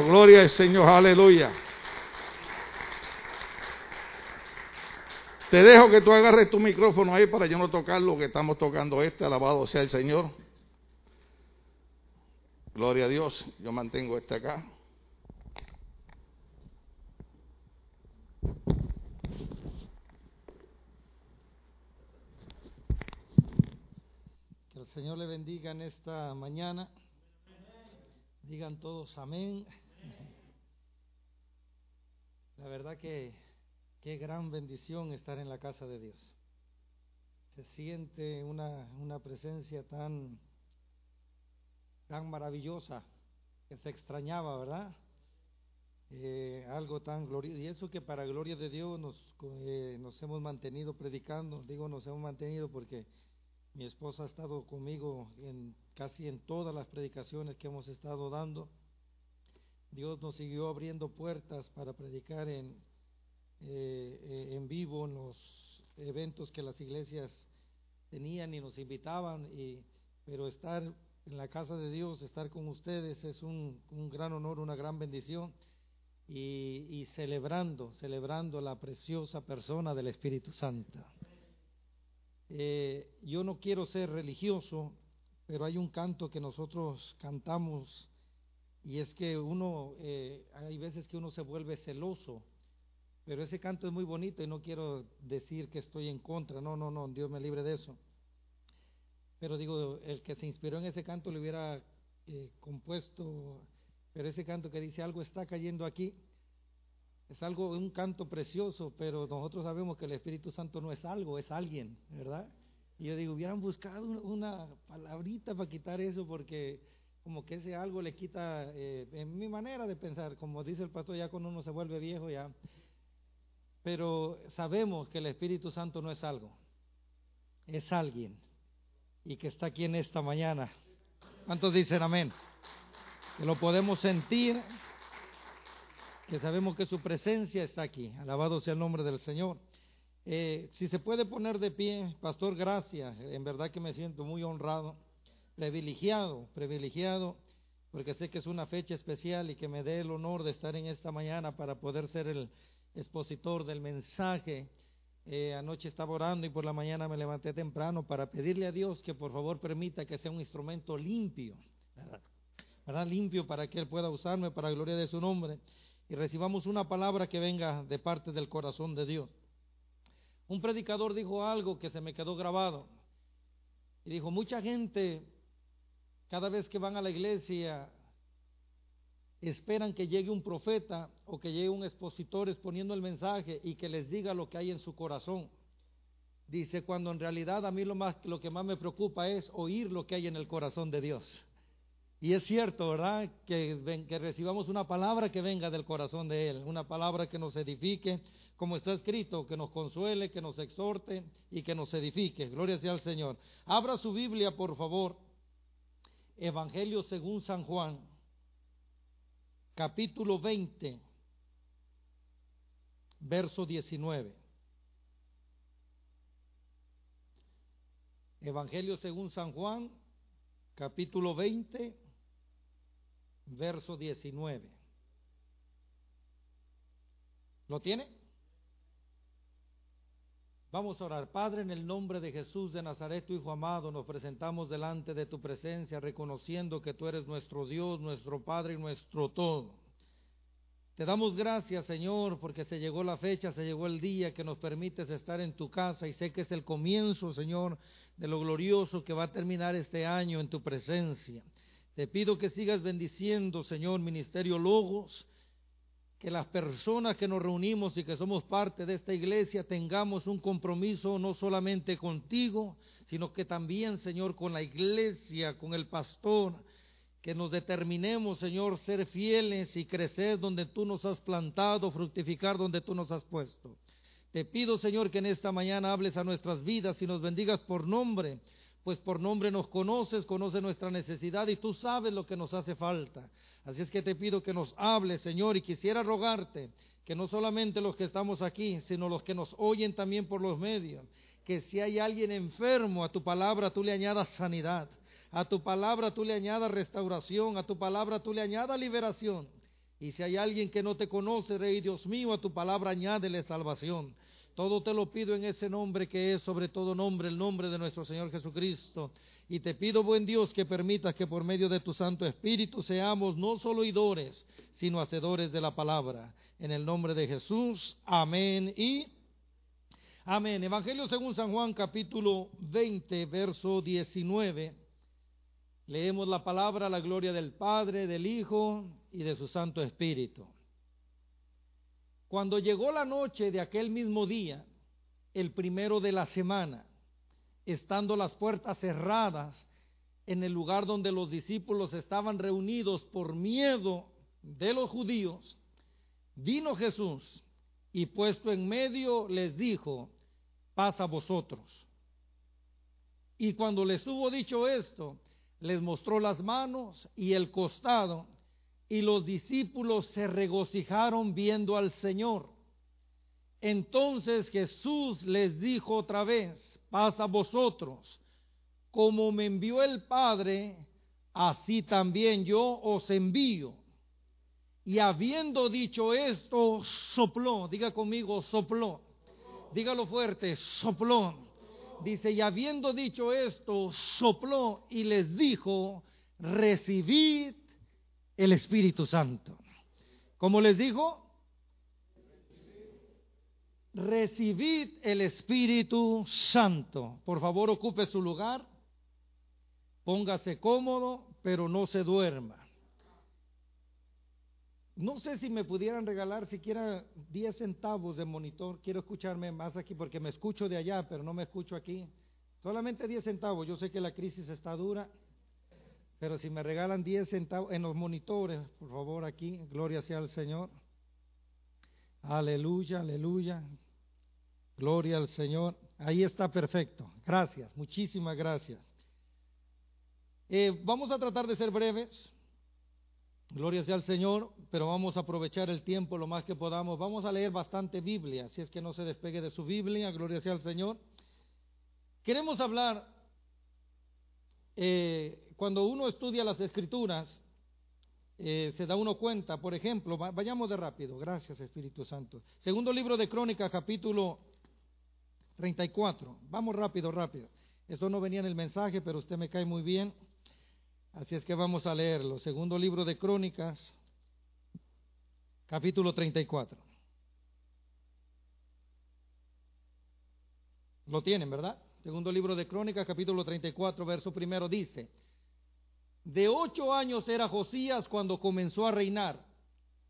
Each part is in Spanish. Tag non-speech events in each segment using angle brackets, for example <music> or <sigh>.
Gloria al Señor, aleluya. Te dejo que tú agarres tu micrófono ahí para yo no tocar lo que estamos tocando este. Alabado sea el Señor. Gloria a Dios. Yo mantengo este acá. Que el Señor le bendiga en esta mañana. Digan todos amén. La verdad que qué gran bendición estar en la casa de Dios. Se siente una, una presencia tan, tan maravillosa que se extrañaba, ¿verdad? Eh, algo tan glorioso. Y eso que para gloria de Dios nos, eh, nos hemos mantenido predicando. Digo, nos hemos mantenido porque mi esposa ha estado conmigo en casi en todas las predicaciones que hemos estado dando. Dios nos siguió abriendo puertas para predicar en, eh, en vivo en los eventos que las iglesias tenían y nos invitaban, y, pero estar en la casa de Dios, estar con ustedes es un, un gran honor, una gran bendición. Y, y, celebrando, celebrando la preciosa persona del Espíritu Santo. Eh, yo no quiero ser religioso, pero hay un canto que nosotros cantamos y es que uno, eh, hay veces que uno se vuelve celoso, pero ese canto es muy bonito y no quiero decir que estoy en contra, no, no, no, Dios me libre de eso. Pero digo, el que se inspiró en ese canto le hubiera eh, compuesto, pero ese canto que dice algo está cayendo aquí, es algo, un canto precioso, pero nosotros sabemos que el Espíritu Santo no es algo, es alguien, ¿verdad? Y yo digo, hubieran buscado una palabrita para quitar eso porque como que ese algo le quita, eh, en mi manera de pensar, como dice el pastor, ya cuando uno se vuelve viejo ya. Pero sabemos que el Espíritu Santo no es algo, es alguien y que está aquí en esta mañana. ¿Cuántos dicen amén? Que lo podemos sentir que sabemos que su presencia está aquí. Alabado sea el nombre del Señor. Eh, si se puede poner de pie, Pastor, gracias. En verdad que me siento muy honrado, privilegiado, privilegiado, porque sé que es una fecha especial y que me dé el honor de estar en esta mañana para poder ser el expositor del mensaje. Eh, anoche estaba orando y por la mañana me levanté temprano para pedirle a Dios que por favor permita que sea un instrumento limpio, ¿verdad? Limpio para que Él pueda usarme para la gloria de su nombre y recibamos una palabra que venga de parte del corazón de Dios. Un predicador dijo algo que se me quedó grabado. Y dijo, mucha gente, cada vez que van a la iglesia, esperan que llegue un profeta o que llegue un expositor exponiendo el mensaje y que les diga lo que hay en su corazón. Dice, cuando en realidad a mí lo, más, lo que más me preocupa es oír lo que hay en el corazón de Dios. Y es cierto, ¿verdad? Que, que, recibamos una palabra que venga del corazón de Él, una palabra que nos edifique, como está escrito, que nos consuele, que nos exhorte y que nos edifique. Gloria sea al Señor. Abra su Biblia, por favor. Evangelio según San Juan, capítulo 20, verso 19. Evangelio según San Juan, capítulo 20, verso 19. ¿Lo tiene? Vamos a orar. Padre, en el nombre de Jesús de Nazaret, tu Hijo amado, nos presentamos delante de tu presencia, reconociendo que tú eres nuestro Dios, nuestro Padre y nuestro todo. Te damos gracias, Señor, porque se llegó la fecha, se llegó el día que nos permites estar en tu casa y sé que es el comienzo, Señor, de lo glorioso que va a terminar este año en tu presencia. Te pido que sigas bendiciendo, Señor, Ministerio Logos, que las personas que nos reunimos y que somos parte de esta iglesia tengamos un compromiso no solamente contigo, sino que también, Señor, con la iglesia, con el pastor, que nos determinemos, Señor, ser fieles y crecer donde tú nos has plantado, fructificar donde tú nos has puesto. Te pido, Señor, que en esta mañana hables a nuestras vidas y nos bendigas por nombre pues por nombre nos conoces, conoces nuestra necesidad y tú sabes lo que nos hace falta. Así es que te pido que nos hables, Señor, y quisiera rogarte que no solamente los que estamos aquí, sino los que nos oyen también por los medios, que si hay alguien enfermo, a tu palabra tú le añadas sanidad, a tu palabra tú le añadas restauración, a tu palabra tú le añadas liberación. Y si hay alguien que no te conoce, Rey Dios mío, a tu palabra añádele salvación. Todo te lo pido en ese nombre que es sobre todo nombre, el nombre de nuestro Señor Jesucristo. Y te pido, buen Dios, que permitas que por medio de tu Santo Espíritu seamos no solo oidores, sino hacedores de la palabra. En el nombre de Jesús, amén y amén. Evangelio según San Juan, capítulo 20, verso 19. Leemos la palabra, la gloria del Padre, del Hijo y de su Santo Espíritu. Cuando llegó la noche de aquel mismo día, el primero de la semana, estando las puertas cerradas en el lugar donde los discípulos estaban reunidos por miedo de los judíos, vino Jesús y puesto en medio les dijo, pasa vosotros. Y cuando les hubo dicho esto, les mostró las manos y el costado, y los discípulos se regocijaron viendo al Señor. Entonces Jesús les dijo otra vez, pasa vosotros, como me envió el Padre, así también yo os envío. Y habiendo dicho esto, sopló, diga conmigo, sopló, dígalo fuerte, sopló. Dice, y habiendo dicho esto, sopló y les dijo, recibid el Espíritu Santo. Como les dijo, recibid el Espíritu Santo. Por favor, ocupe su lugar, póngase cómodo, pero no se duerma. No sé si me pudieran regalar siquiera 10 centavos de monitor. Quiero escucharme más aquí porque me escucho de allá, pero no me escucho aquí. Solamente 10 centavos. Yo sé que la crisis está dura. Pero si me regalan 10 centavos en los monitores, por favor, aquí, gloria sea al Señor. Aleluya, aleluya. Gloria al Señor. Ahí está perfecto. Gracias, muchísimas gracias. Eh, vamos a tratar de ser breves. Gloria sea al Señor, pero vamos a aprovechar el tiempo lo más que podamos. Vamos a leer bastante Biblia, si es que no se despegue de su Biblia. Gloria sea al Señor. Queremos hablar eh, cuando uno estudia las escrituras, eh, se da uno cuenta, por ejemplo, vayamos de rápido, gracias Espíritu Santo. Segundo libro de Crónicas, capítulo 34. Vamos rápido, rápido. Eso no venía en el mensaje, pero usted me cae muy bien. Así es que vamos a leerlo. Segundo libro de Crónicas, capítulo 34. Lo tienen, ¿verdad? Segundo libro de Crónicas, capítulo 34, verso primero dice, de ocho años era Josías cuando comenzó a reinar,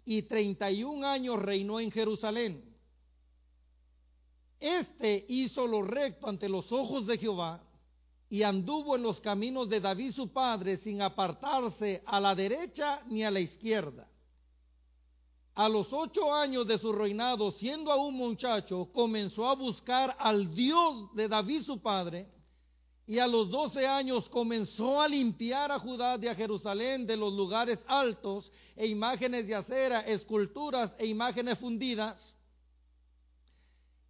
y treinta y un años reinó en Jerusalén. Este hizo lo recto ante los ojos de Jehová, y anduvo en los caminos de David su padre, sin apartarse a la derecha ni a la izquierda. A los ocho años de su reinado, siendo aún muchacho, comenzó a buscar al Dios de David su padre, y a los doce años comenzó a limpiar a Judá de a Jerusalén de los lugares altos e imágenes de acera, esculturas e imágenes fundidas,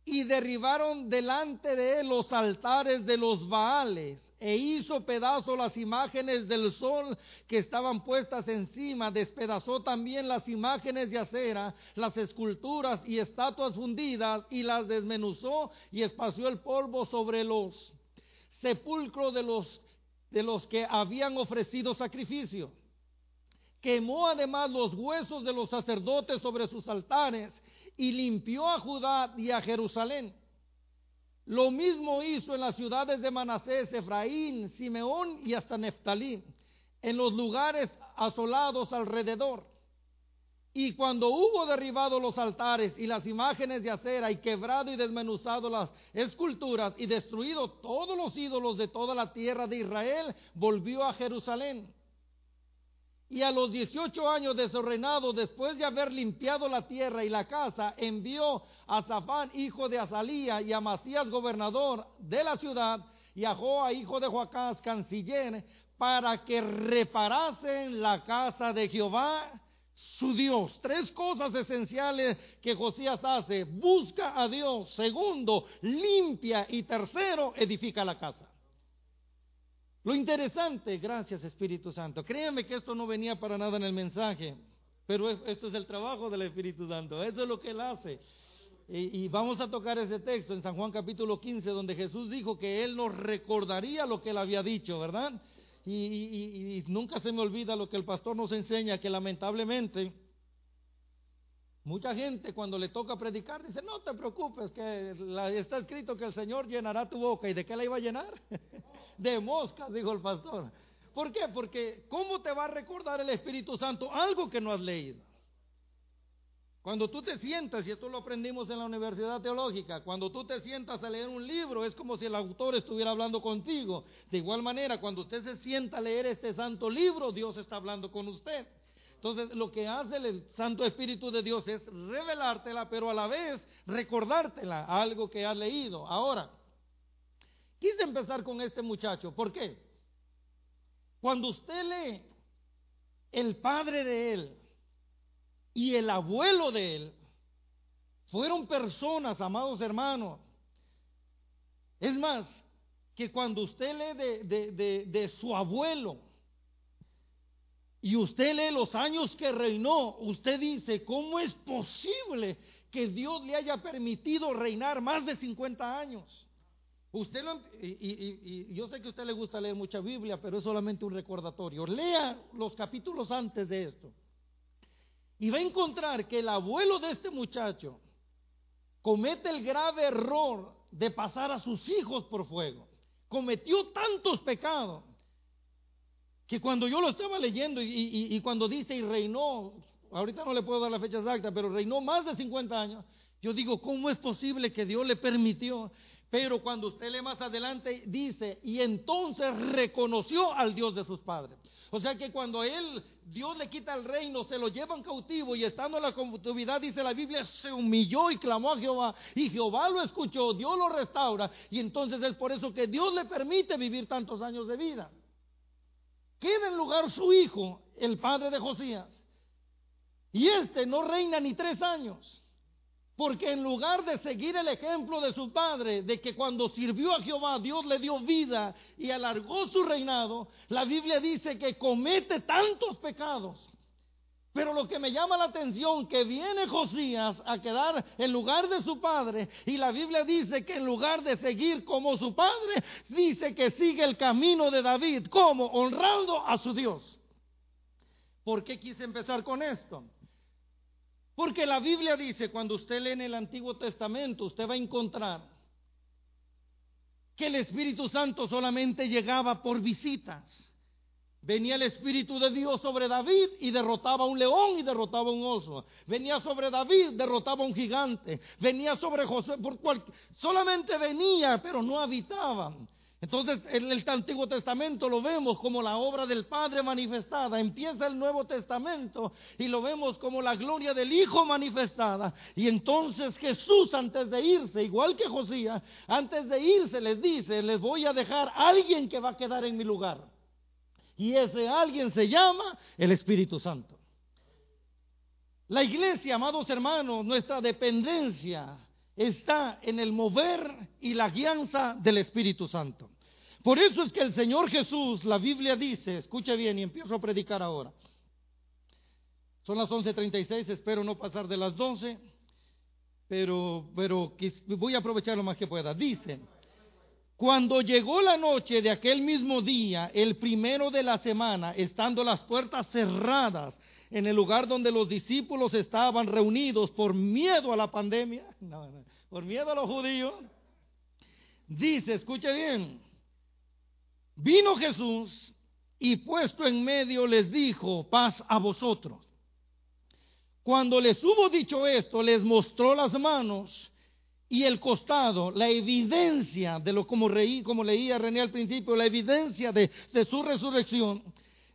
y derribaron delante de él los altares de los Baales e hizo pedazo las imágenes del sol que estaban puestas encima, despedazó también las imágenes de acera, las esculturas y estatuas fundidas y las desmenuzó y espació el polvo sobre los sepulcros de los de los que habían ofrecido sacrificio. Quemó además los huesos de los sacerdotes sobre sus altares y limpió a Judá y a Jerusalén. Lo mismo hizo en las ciudades de Manasés, Efraín, Simeón y hasta Neftalí, en los lugares asolados alrededor. Y cuando hubo derribado los altares y las imágenes de acera y quebrado y desmenuzado las esculturas y destruido todos los ídolos de toda la tierra de Israel, volvió a Jerusalén. Y a los 18 años de su reinado, después de haber limpiado la tierra y la casa, envió a Zafán, hijo de Azalía, y a Masías, gobernador de la ciudad, y a Joa, hijo de Joacás, canciller, para que reparasen la casa de Jehová, su Dios. Tres cosas esenciales que Josías hace. Busca a Dios. Segundo, limpia. Y tercero, edifica la casa. Lo interesante, gracias Espíritu Santo, créanme que esto no venía para nada en el mensaje, Pero esto es el trabajo del Espíritu Santo, eso es lo que Él hace. Y, vamos a tocar ese texto en San Juan capítulo 15, donde Jesús dijo que Él nos recordaría lo que Él había dicho, ¿verdad? Y, y nunca se me olvida lo que el pastor nos enseña, que lamentablemente mucha gente cuando le toca predicar dice, no te preocupes, que está escrito que el Señor llenará tu boca. ¿Y de qué la iba a llenar? <laughs> de moscas, dijo el pastor. ¿Por qué? Porque ¿cómo te va a recordar el Espíritu Santo algo que no has leído? Cuando tú te sientas, y esto lo aprendimos en la Universidad Teológica, cuando tú te sientas a leer un libro es como si el autor estuviera hablando contigo. De igual manera, cuando usted se sienta a leer este santo libro, Dios está hablando con usted. Entonces, lo que hace el Santo Espíritu de Dios es revelártela, pero a la vez recordártela, algo que has leído. Ahora, quise empezar con este muchacho. ¿Por qué? Cuando usted lee el padre de él y el abuelo de él, fueron personas, amados hermanos. Es más, que cuando usted lee de, su abuelo, y usted lee los años que reinó, usted dice, ¿cómo es posible que Dios le haya permitido reinar más de 50 años? Usted lo, y, y, yo sé que a usted le gusta leer mucha Biblia, pero es solamente un recordatorio. Lea los capítulos antes de esto. Y va a encontrar que el abuelo de este muchacho comete el grave error de pasar a sus hijos por fuego. Cometió tantos pecados que cuando yo lo estaba leyendo y, cuando dice y reinó, ahorita no le puedo dar la fecha exacta, pero reinó más de 50 años, yo digo, ¿cómo es posible que Dios le permitió? Pero cuando usted lee más adelante, dice, y entonces reconoció al Dios de sus padres. O sea que cuando él, Dios le quita el reino, se lo llevan cautivo y estando en la cautividad, dice la Biblia, se humilló y clamó a Jehová y Jehová lo escuchó, Dios lo restaura y entonces es por eso que Dios le permite vivir tantos años de vida. Queda en lugar su hijo, el padre de Josías. Y este no reina ni tres años. Porque en lugar de seguir el ejemplo de su padre, de que cuando sirvió a Jehová Dios le dio vida y alargó su reinado, la Biblia dice que comete tantos pecados pero lo que me llama la atención que viene Josías a quedar en lugar de su padre y la Biblia dice que en lugar de seguir como su padre, dice que sigue el camino de David, como honrando a su Dios. ¿Por qué quise empezar con esto? Porque la Biblia dice, cuando usted lee en el Antiguo Testamento, usted va a encontrar que el Espíritu Santo solamente llegaba por visitas. Venía el Espíritu de Dios sobre David y derrotaba a un león y derrotaba a un oso. Venía sobre David, derrotaba a un gigante. Venía sobre José, por solamente venía, pero no habitaba. Entonces, en el Antiguo Testamento lo vemos como la obra del Padre manifestada. Empieza el Nuevo Testamento y lo vemos como la gloria del Hijo manifestada. Y entonces Jesús, antes de irse, igual que Josías, antes de irse les dice, les voy a dejar a alguien que va a quedar en mi lugar. Y ese alguien se llama el Espíritu Santo. La iglesia, amados hermanos, nuestra dependencia está en el mover y la guianza del Espíritu Santo. Por eso es que el Señor Jesús, la Biblia dice, escuche bien y empiezo a predicar ahora. Son las 11:36, espero no pasar de las 12, pero, pero voy a aprovechar lo más que pueda. Dice, cuando llegó la noche de aquel mismo día, el primero de la semana, estando las puertas cerradas en el lugar donde los discípulos estaban reunidos por miedo a la pandemia, <laughs> por miedo a los judíos, dice, escuche bien, vino Jesús y puesto en medio les dijo, paz a vosotros. Cuando les hubo dicho esto, les mostró las manos y el costado, la evidencia de lo como, reí, como leía René al principio, la evidencia de, de su resurrección,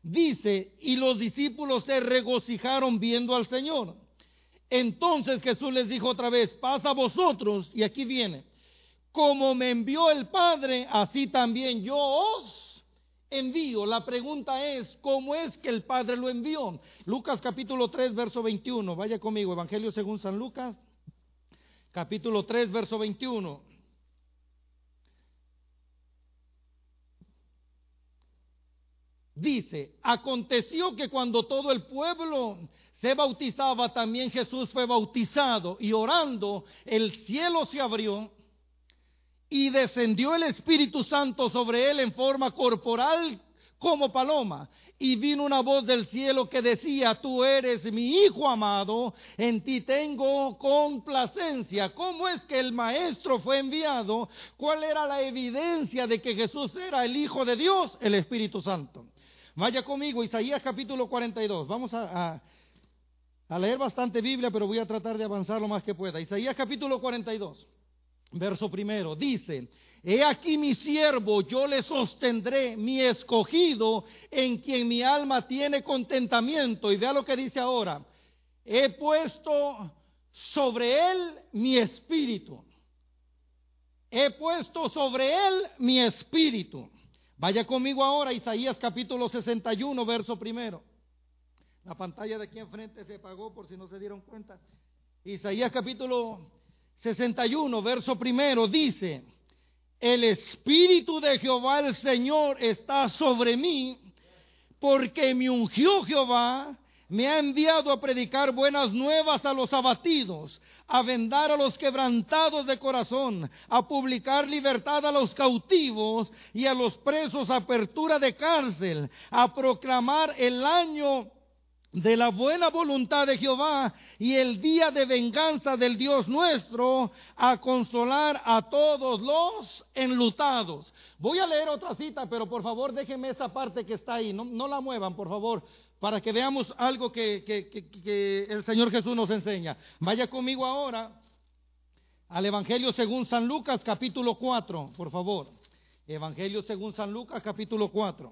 dice, y los discípulos se regocijaron viendo al Señor. Entonces Jesús les dijo otra vez, pasa a vosotros, y aquí viene, como me envió el Padre, así también yo os envío. La pregunta es, ¿cómo es que el Padre lo envió? Lucas capítulo 3, verso 21. Vaya conmigo, Evangelio según San Lucas, capítulo 3, verso 21. Dice, aconteció que cuando todo el pueblo se bautizaba, también Jesús fue bautizado y orando, el cielo se abrió y descendió el Espíritu Santo sobre él en forma corporal como paloma. Y vino una voz del cielo que decía, tú eres mi hijo amado, en ti tengo complacencia. ¿Cómo es que el maestro fue enviado? ¿Cuál era la evidencia de que Jesús era el Hijo de Dios? El Espíritu Santo. Vaya conmigo, Isaías capítulo 42. Vamos a, a leer bastante Biblia, pero voy a tratar de avanzar lo más que pueda. Isaías capítulo 42, verso primero, dice, He aquí mi siervo, yo le sostendré, mi escogido, en quien mi alma tiene contentamiento. Y vea lo que dice ahora. He puesto sobre él mi espíritu. He puesto sobre él mi espíritu. Vaya conmigo ahora, Isaías capítulo 61, verso primero. La pantalla de aquí enfrente se apagó por si no se dieron cuenta. Isaías capítulo 61, verso primero, dice, el Espíritu de Jehová el Señor está sobre mí, porque me ungió Jehová, me ha enviado a predicar buenas nuevas a los abatidos, a vendar a los quebrantados de corazón, a publicar libertad a los cautivos y a los presos apertura de cárcel, a proclamar el año de la buena voluntad de Jehová y el día de venganza del Dios nuestro a consolar a todos los enlutados. Voy a leer otra cita, pero por favor déjenme esa parte que está ahí, no, la muevan, por favor, para que veamos algo que, que el Señor Jesús nos enseña. Vaya conmigo ahora al Evangelio según San Lucas capítulo 4, por favor. Evangelio según San Lucas capítulo 4.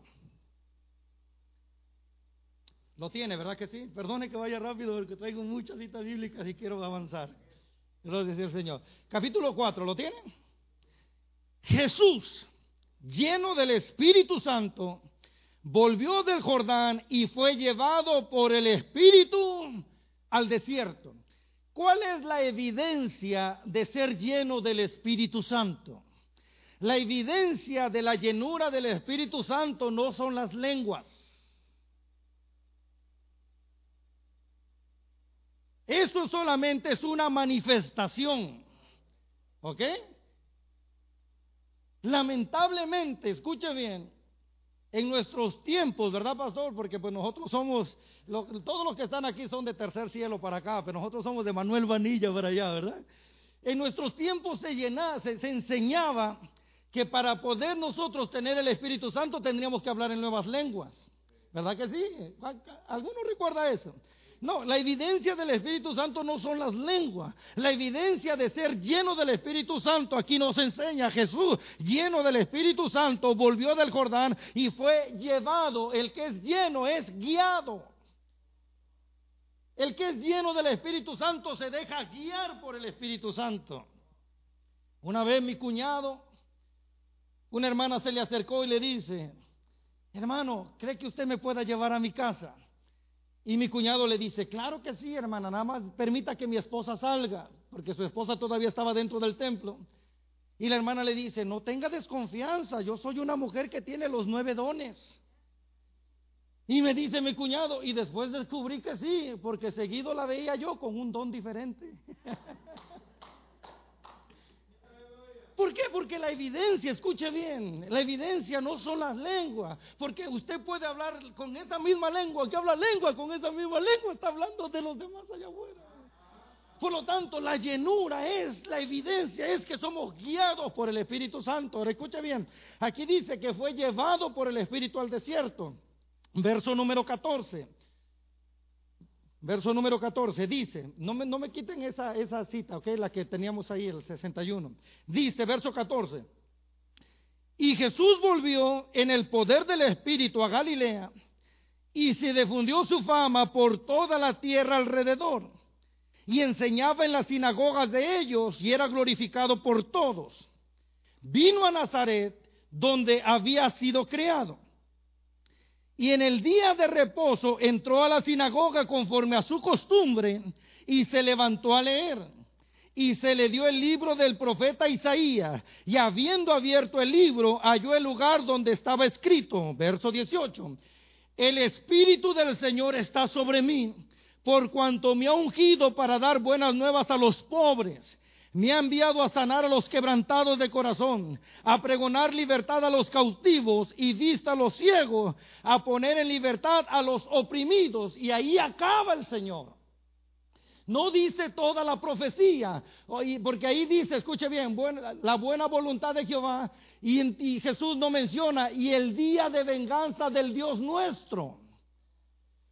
Lo tiene, ¿verdad que sí? Perdone que vaya rápido porque traigo muchas citas bíblicas y quiero avanzar. Gracias al Señor. Capítulo 4, ¿lo tiene? Jesús, lleno del Espíritu Santo, volvió del Jordán y fue llevado por el Espíritu al desierto. ¿Cuál es la evidencia de ser lleno del Espíritu Santo? La evidencia de la llenura del Espíritu Santo no son las lenguas. Eso solamente es una manifestación. ¿Ok? Lamentablemente, escuche bien, en nuestros tiempos, ¿verdad, pastor? Porque pues nosotros somos, todos los que están aquí son de tercer cielo para acá, pero nosotros somos de Manuel Vanilla para allá, ¿verdad? En nuestros tiempos se llenaba, se, se enseñaba que para poder nosotros tener el Espíritu Santo tendríamos que hablar en nuevas lenguas. ¿Verdad que sí? ¿Alguno recuerda eso? No, la evidencia del Espíritu Santo no son las lenguas. La evidencia de ser lleno del Espíritu Santo aquí nos enseña Jesús, lleno del Espíritu Santo, volvió del Jordán y fue llevado. El que es lleno es guiado. El que es lleno del Espíritu Santo se deja guiar por el Espíritu Santo. Una vez mi cuñado, una hermana se le acercó y le dice, hermano, ¿cree que usted me pueda llevar a mi casa? Y mi cuñado le dice, claro que sí, hermana, nada más permita que mi esposa salga, porque su esposa todavía estaba dentro del templo. Y la hermana le dice, no tenga desconfianza, yo soy una mujer que tiene los nueve dones. Y me dice mi cuñado, y después descubrí que sí, porque seguido la veía yo con un don diferente. <laughs> ¿Por qué? Porque la evidencia, escuche bien, la evidencia no son las lenguas. Porque usted puede hablar con esa misma lengua, que habla lengua con esa misma lengua, está hablando de los demás allá afuera. Por lo tanto, la llenura es, la evidencia es que somos guiados por el Espíritu Santo. Ahora escuche bien, aquí dice que fue llevado por el Espíritu al desierto. Verso número 14. Verso número 14 dice, no me, no me quiten esa, esa cita, ok, la que teníamos ahí, el 61. Dice, verso 14, y Jesús volvió en el poder del Espíritu a Galilea y se difundió su fama por toda la tierra alrededor y enseñaba en las sinagogas de ellos y era glorificado por todos. Vino a Nazaret donde había sido creado y en el día de reposo entró a la sinagoga conforme a su costumbre y se levantó a leer. Y se le dio el libro del profeta Isaías. Y habiendo abierto el libro, halló el lugar donde estaba escrito, verso 18. El Espíritu del Señor está sobre mí por cuanto me ha ungido para dar buenas nuevas a los pobres. Me ha enviado a sanar a los quebrantados de corazón, a pregonar libertad a los cautivos y vista a los ciegos, a poner en libertad a los oprimidos. Y ahí acaba el Señor. No dice toda la profecía, porque ahí dice, escuche bien, la buena voluntad de Jehová, y, y Jesús no menciona, y el día de venganza del Dios nuestro.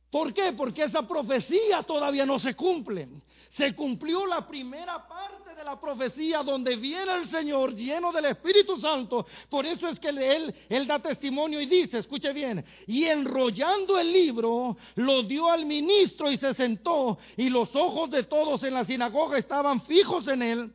¿Por qué? Porque esa profecía todavía no se cumple. Se cumplió la primera parte la profecía donde viene el Señor lleno del Espíritu Santo. Por eso es que él, él da testimonio y dice, escuche bien, y enrollando el libro, lo dio al ministro y se sentó y los ojos de todos en la sinagoga estaban fijos en él.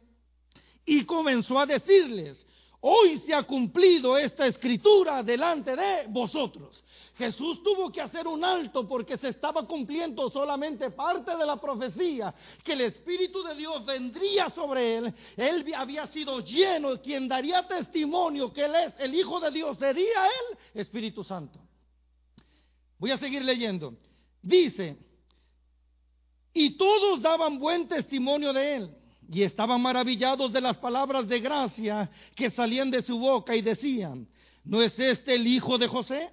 Y comenzó a decirles, hoy se ha cumplido esta escritura delante de vosotros. Jesús tuvo que hacer un alto porque se estaba cumpliendo solamente parte de la profecía, que el Espíritu de Dios vendría sobre él. Él había sido lleno, quien daría testimonio que él es el Hijo de Dios, sería él Espíritu Santo. Voy a seguir leyendo. Dice, y todos daban buen testimonio de él y estaban maravillados de las palabras de gracia que salían de su boca y decían, ¿no es este el hijo de José?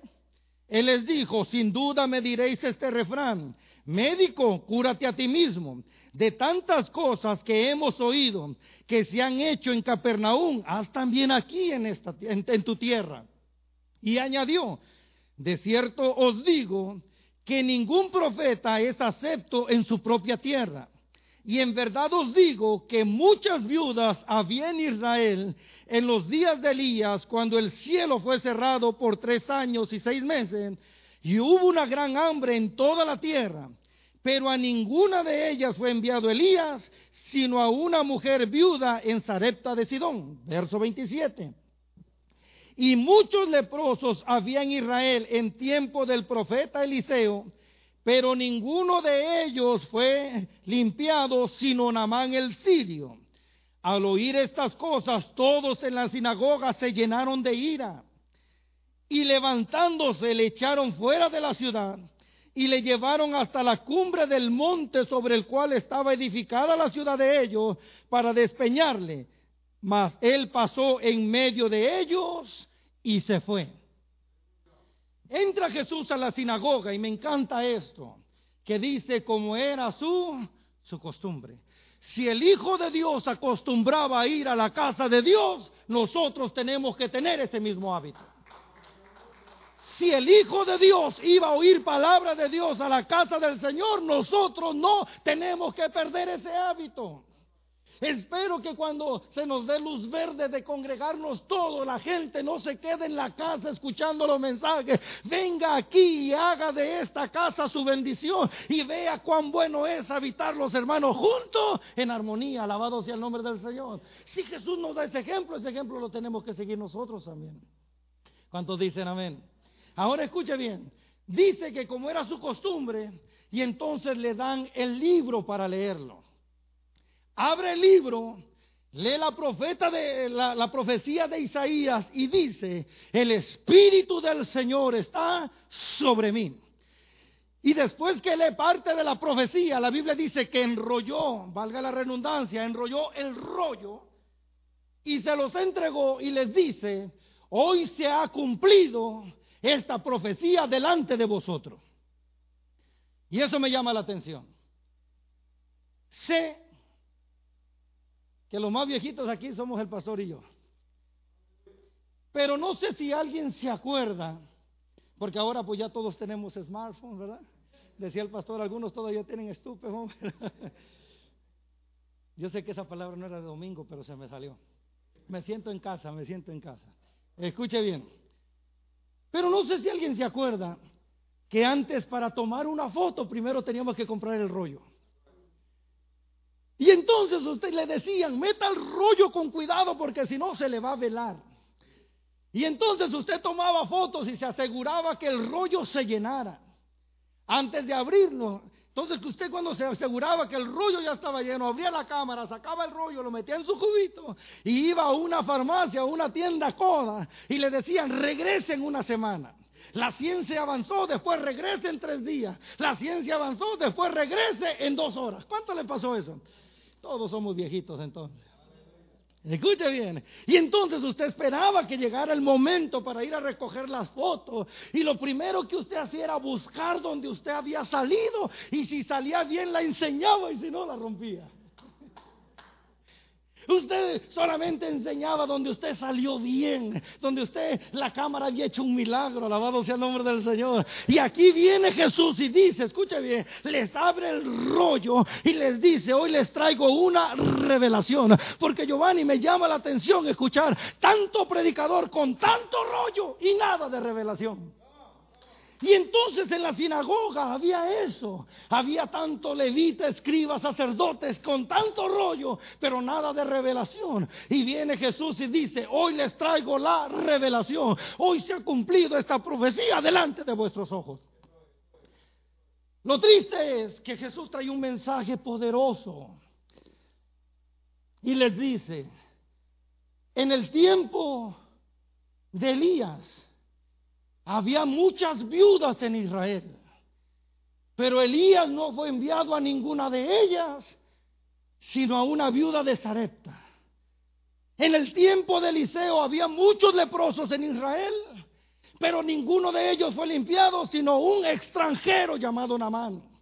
Él les dijo, sin duda me diréis este refrán, médico, cúrate a ti mismo. De tantas cosas que hemos oído que se han hecho en Capernaum, haz también aquí en, esta, en tu tierra. Y añadió, de cierto os digo que ningún profeta es acepto en su propia tierra. Y en verdad os digo que muchas viudas había en Israel en los días de Elías, cuando el cielo fue cerrado por tres años y seis meses, y hubo una gran hambre en toda la tierra. Pero a ninguna de ellas fue enviado Elías, sino a una mujer viuda en Sarepta de Sidón. Verso 27. Y muchos leprosos había en Israel en tiempo del profeta Eliseo, pero ninguno de ellos fue limpiado sino Namán el sirio. Al oír estas cosas, todos en la sinagoga se llenaron de ira y levantándose le echaron fuera de la ciudad y le llevaron hasta la cumbre del monte sobre el cual estaba edificada la ciudad de ellos para despeñarle. Mas él pasó en medio de ellos y se fue. Entra Jesús a la sinagoga y me encanta esto, que dice como era su, su costumbre. Si el Hijo de Dios acostumbraba a ir a la casa de Dios, nosotros tenemos que tener ese mismo hábito. Si el Hijo de Dios iba a oír palabra de Dios a la casa del Señor, nosotros no tenemos que perder ese hábito. Espero que cuando se nos dé luz verde de congregarnos todos, la gente no se quede en la casa escuchando los mensajes. Venga aquí y haga de esta casa su bendición y vea cuán bueno es habitar los hermanos juntos en armonía. Alabado sea el nombre del Señor. Si Jesús nos da ese ejemplo, ese ejemplo lo tenemos que seguir nosotros también. ¿Cuántos dicen amén? Ahora escuche bien. Dice que como era su costumbre, y entonces le dan el libro para leerlo abre el libro, lee la profeta de la, profecía de Isaías y dice, el espíritu del Señor está sobre mí. Y después que lee parte de la profecía, la Biblia dice que enrolló, valga la redundancia, enrolló el rollo y se los entregó y les dice, hoy se ha cumplido esta profecía delante de vosotros. Y eso me llama la atención. Sé que los más viejitos aquí somos el pastor y yo. Pero no sé si alguien se acuerda, porque ahora pues ya todos tenemos smartphones, ¿verdad? Decía el pastor, algunos todavía tienen estúpidos. <laughs> Yo sé que esa palabra no era de domingo, pero se me salió. Me siento en casa, me siento en casa. Escuche bien. Pero no sé si alguien se acuerda que antes para tomar una foto primero teníamos que comprar el rollo. Y entonces usted le decían, meta el rollo con cuidado porque si no se le va a velar. Y entonces usted tomaba fotos y se aseguraba que el rollo se llenara antes de abrirlo. Entonces usted cuando se aseguraba que el rollo ya estaba lleno, abría la cámara, sacaba el rollo, lo metía en su cubito y iba a una farmacia, a una tienda coda y le decían, regrese en una semana. La ciencia avanzó, después regrese en tres días. La ciencia avanzó, después regrese en dos horas. ¿Cuánto le pasó eso? Todos somos viejitos entonces. Escuche bien. Y entonces usted esperaba que llegara el momento para ir a recoger las fotos. Y lo primero que usted hacía era buscar donde usted había salido. Y si salía bien la enseñaba y si no la rompía. Usted solamente enseñaba donde usted salió bien, donde usted la cámara había hecho un milagro, alabado sea el nombre del Señor. Y aquí viene Jesús y dice, escuche bien, les abre el rollo y les dice, hoy les traigo una revelación, porque Giovanni me llama la atención escuchar tanto predicador con tanto rollo y nada de revelación. Y entonces en la sinagoga había eso. Había tanto levita, escribas, sacerdotes con tanto rollo, pero nada de revelación. Y viene Jesús y dice, hoy les traigo la revelación. Hoy se ha cumplido esta profecía delante de vuestros ojos. Lo triste es que Jesús trae un mensaje poderoso. Y les dice, en el tiempo de Elías, había muchas viudas en Israel, pero Elías no fue enviado a ninguna de ellas, sino a una viuda de Sarepta. En el tiempo de Eliseo había muchos leprosos en Israel, pero ninguno de ellos fue limpiado, sino un extranjero llamado Namán.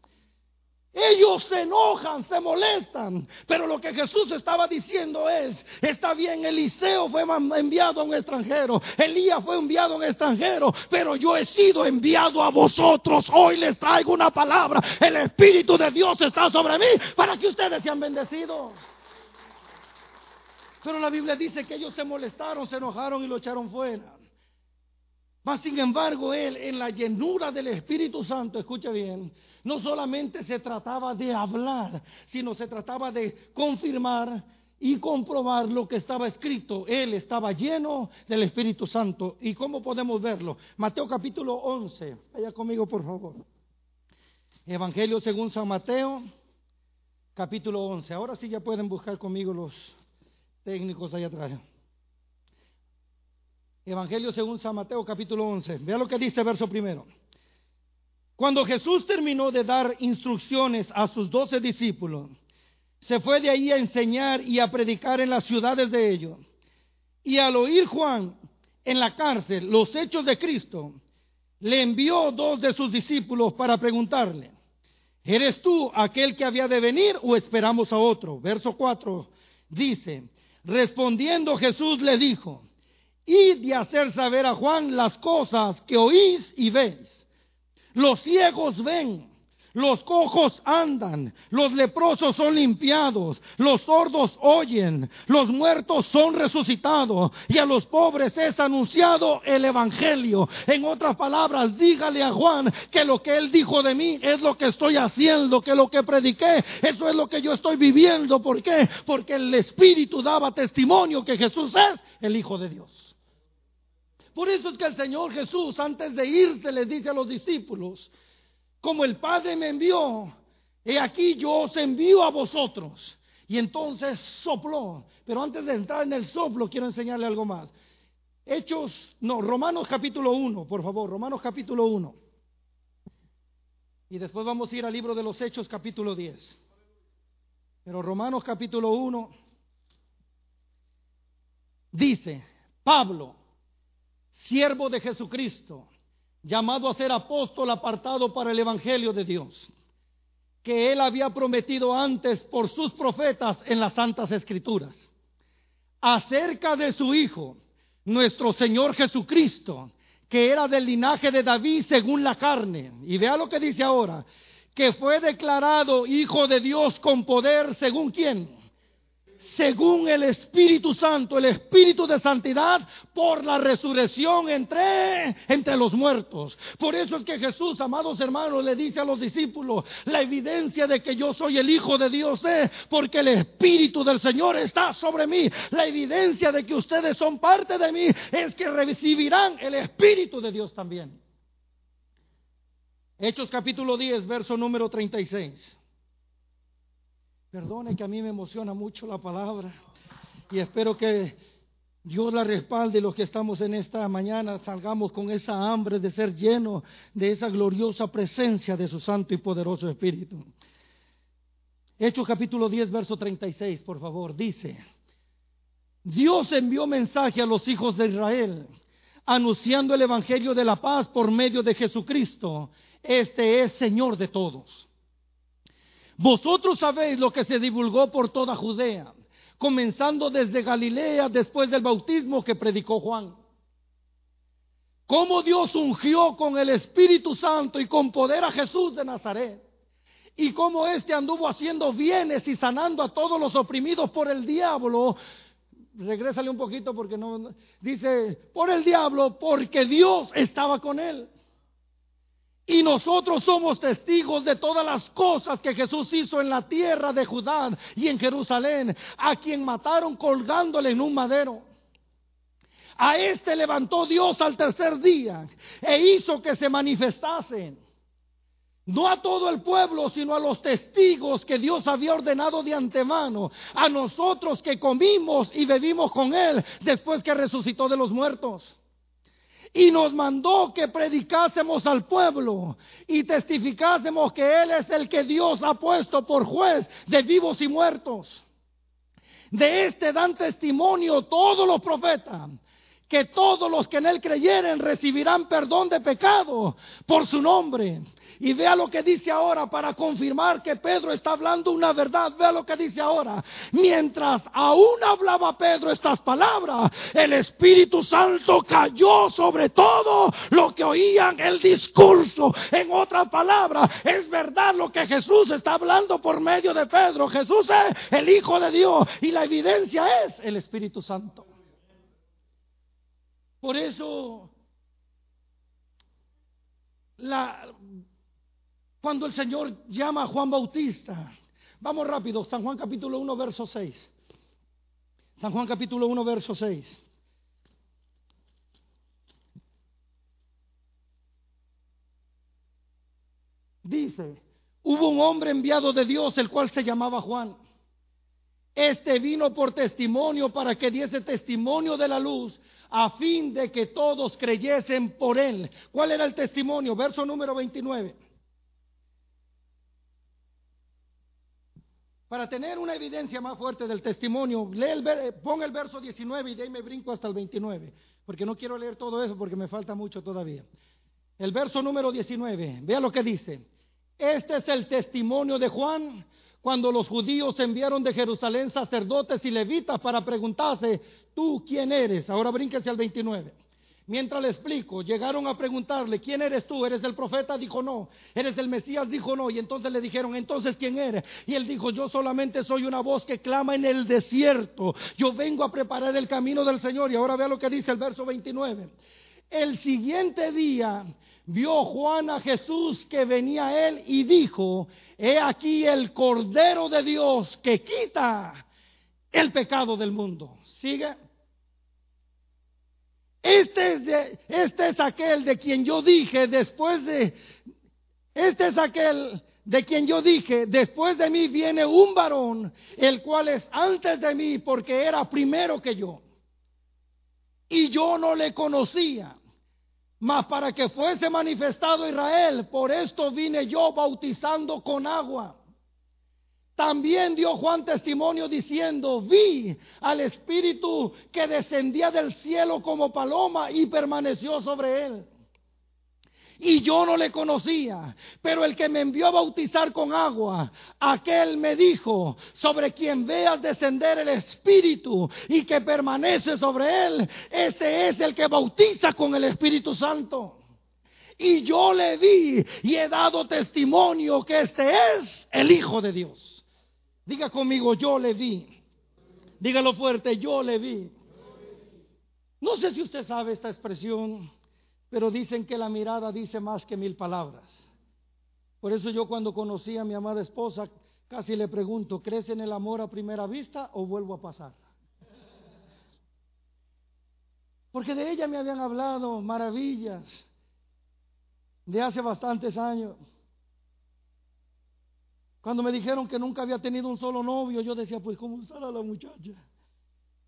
Ellos se enojan, se molestan, pero lo que Jesús estaba diciendo es, está bien, Eliseo fue enviado a un extranjero, Elías fue enviado a un extranjero, pero yo he sido enviado a vosotros. Hoy les traigo una palabra, el Espíritu de Dios está sobre mí para que ustedes sean bendecidos. Pero la Biblia dice que ellos se molestaron, se enojaron y lo echaron fuera. Mas sin embargo, él en la llenura del Espíritu Santo, escucha bien, no solamente se trataba de hablar, sino se trataba de confirmar y comprobar lo que estaba escrito. Él estaba lleno del Espíritu Santo. ¿Y cómo podemos verlo? Mateo capítulo 11. Vaya conmigo, por favor. Evangelio según San Mateo, capítulo 11. Ahora sí ya pueden buscar conmigo los técnicos allá atrás. Evangelio según San Mateo capítulo 11. Vea lo que dice verso primero. Cuando Jesús terminó de dar instrucciones a sus doce discípulos, se fue de ahí a enseñar y a predicar en las ciudades de ellos. Y al oír Juan en la cárcel los hechos de Cristo, le envió dos de sus discípulos para preguntarle, ¿eres tú aquel que había de venir o esperamos a otro? Verso 4 dice, respondiendo Jesús le dijo, y de hacer saber a Juan las cosas que oís y veis. Los ciegos ven, los cojos andan, los leprosos son limpiados, los sordos oyen, los muertos son resucitados y a los pobres es anunciado el Evangelio. En otras palabras, dígale a Juan que lo que él dijo de mí es lo que estoy haciendo, que lo que prediqué, eso es lo que yo estoy viviendo. ¿Por qué? Porque el Espíritu daba testimonio que Jesús es el Hijo de Dios. Por eso es que el Señor Jesús, antes de irse, les dice a los discípulos, como el Padre me envió, he aquí yo os envío a vosotros. Y entonces sopló. Pero antes de entrar en el soplo, quiero enseñarle algo más. Hechos, no, Romanos capítulo 1, por favor, Romanos capítulo 1. Y después vamos a ir al libro de los Hechos capítulo 10. Pero Romanos capítulo 1 dice, Pablo, siervo de Jesucristo, llamado a ser apóstol apartado para el Evangelio de Dios, que él había prometido antes por sus profetas en las Santas Escrituras, acerca de su Hijo, nuestro Señor Jesucristo, que era del linaje de David según la carne. Y vea lo que dice ahora, que fue declarado Hijo de Dios con poder según quién según el Espíritu Santo, el Espíritu de santidad, por la resurrección entre, entre los muertos. Por eso es que Jesús, amados hermanos, le dice a los discípulos, la evidencia de que yo soy el Hijo de Dios es porque el Espíritu del Señor está sobre mí. La evidencia de que ustedes son parte de mí es que recibirán el Espíritu de Dios también. Hechos capítulo 10, verso número 36. Perdone que a mí me emociona mucho la palabra y espero que Dios la respalde los que estamos en esta mañana, salgamos con esa hambre de ser llenos de esa gloriosa presencia de su Santo y poderoso Espíritu. Hechos capítulo 10, verso 36, por favor, dice, Dios envió mensaje a los hijos de Israel, anunciando el Evangelio de la paz por medio de Jesucristo. Este es Señor de todos. Vosotros sabéis lo que se divulgó por toda Judea comenzando desde Galilea después del bautismo que predicó Juan. Cómo Dios ungió con el Espíritu Santo y con poder a Jesús de Nazaret. Y cómo éste anduvo haciendo bienes y sanando a todos los oprimidos por el diablo. Regrésale un poquito porque no dice por el diablo, porque Dios estaba con él. Y nosotros somos testigos de todas las cosas que Jesús hizo en la tierra de Judá y en Jerusalén, a quien mataron colgándole en un madero. A este levantó Dios al tercer día e hizo que se manifestasen. No a todo el pueblo, sino a los testigos que Dios había ordenado de antemano, a nosotros que comimos y bebimos con Él después que resucitó de los muertos y nos mandó que predicásemos al pueblo y testificásemos que Él es el que Dios ha puesto por juez de vivos y muertos. De este dan testimonio todos los profetas, que todos los que en Él creyeren recibirán perdón de pecado por su nombre. Y vea lo que dice ahora para confirmar que Pedro está hablando una verdad. Vea lo que dice ahora. Mientras aún hablaba Pedro estas palabras, el Espíritu Santo cayó sobre todo lo que oían el discurso. En otras palabras, es verdad lo que Jesús está hablando por medio de Pedro. Jesús es el Hijo de Dios y la evidencia es el Espíritu Santo. Por eso la cuando el Señor llama a Juan Bautista. Vamos rápido, San Juan capítulo 1, verso 6. San Juan capítulo 1, verso 6. Dice, hubo un hombre enviado de Dios, el cual se llamaba Juan. Este vino por testimonio para que diese testimonio de la luz, a fin de que todos creyesen por él. ¿Cuál era el testimonio? Verso número 29. Para tener una evidencia más fuerte del testimonio, lee el el verso 19 y de ahí me brinco hasta el 29, porque no quiero leer todo eso porque me falta mucho todavía. El verso número 19, vea lo que dice. Este es el testimonio de Juan cuando los judíos enviaron de Jerusalén sacerdotes y levitas para preguntarse, ¿tú quién eres? Ahora brínquese al 29. Mientras le explico, llegaron a preguntarle, ¿quién eres tú? ¿Eres el profeta? Dijo no. ¿Eres el Mesías? Dijo no. Y entonces le dijeron, entonces ¿quién eres? Y él dijo, yo solamente soy una voz que clama en el desierto. Yo vengo a preparar el camino del Señor. Y ahora vea lo que dice el verso 29. El siguiente día vio Juan a Jesús que venía a él y dijo, he aquí el Cordero de Dios que quita el pecado del mundo. ¿Sigue? Este es, este es aquel de quien yo dije después de, este es aquel de quien yo dije, después de mí viene un varón, el cual es antes de mí porque era primero que yo. Y yo no le conocía, mas para que fuese manifestado Israel, por esto vine yo bautizando con agua. También dio Juan testimonio diciendo, vi al Espíritu que descendía del cielo como paloma y permaneció sobre él. Y yo no le conocía, pero el que me envió a bautizar con agua, aquel me dijo, sobre quien veas descender el Espíritu y que permanece sobre él, ese es el que bautiza con el Espíritu Santo. Y yo le vi y he dado testimonio que este es el Hijo de Dios. Diga conmigo, yo le vi. Dígalo fuerte, yo le vi. No sé si usted sabe esta expresión, pero dicen que la mirada dice más que mil palabras. Por eso yo cuando conocí a mi amada esposa, casi le pregunto, ¿crees en el amor a primera vista o vuelvo a pasar? Porque de ella me habían hablado maravillas de hace bastantes años. Cuando me dijeron que nunca había tenido un solo novio, yo decía, pues ¿cómo estará la muchacha?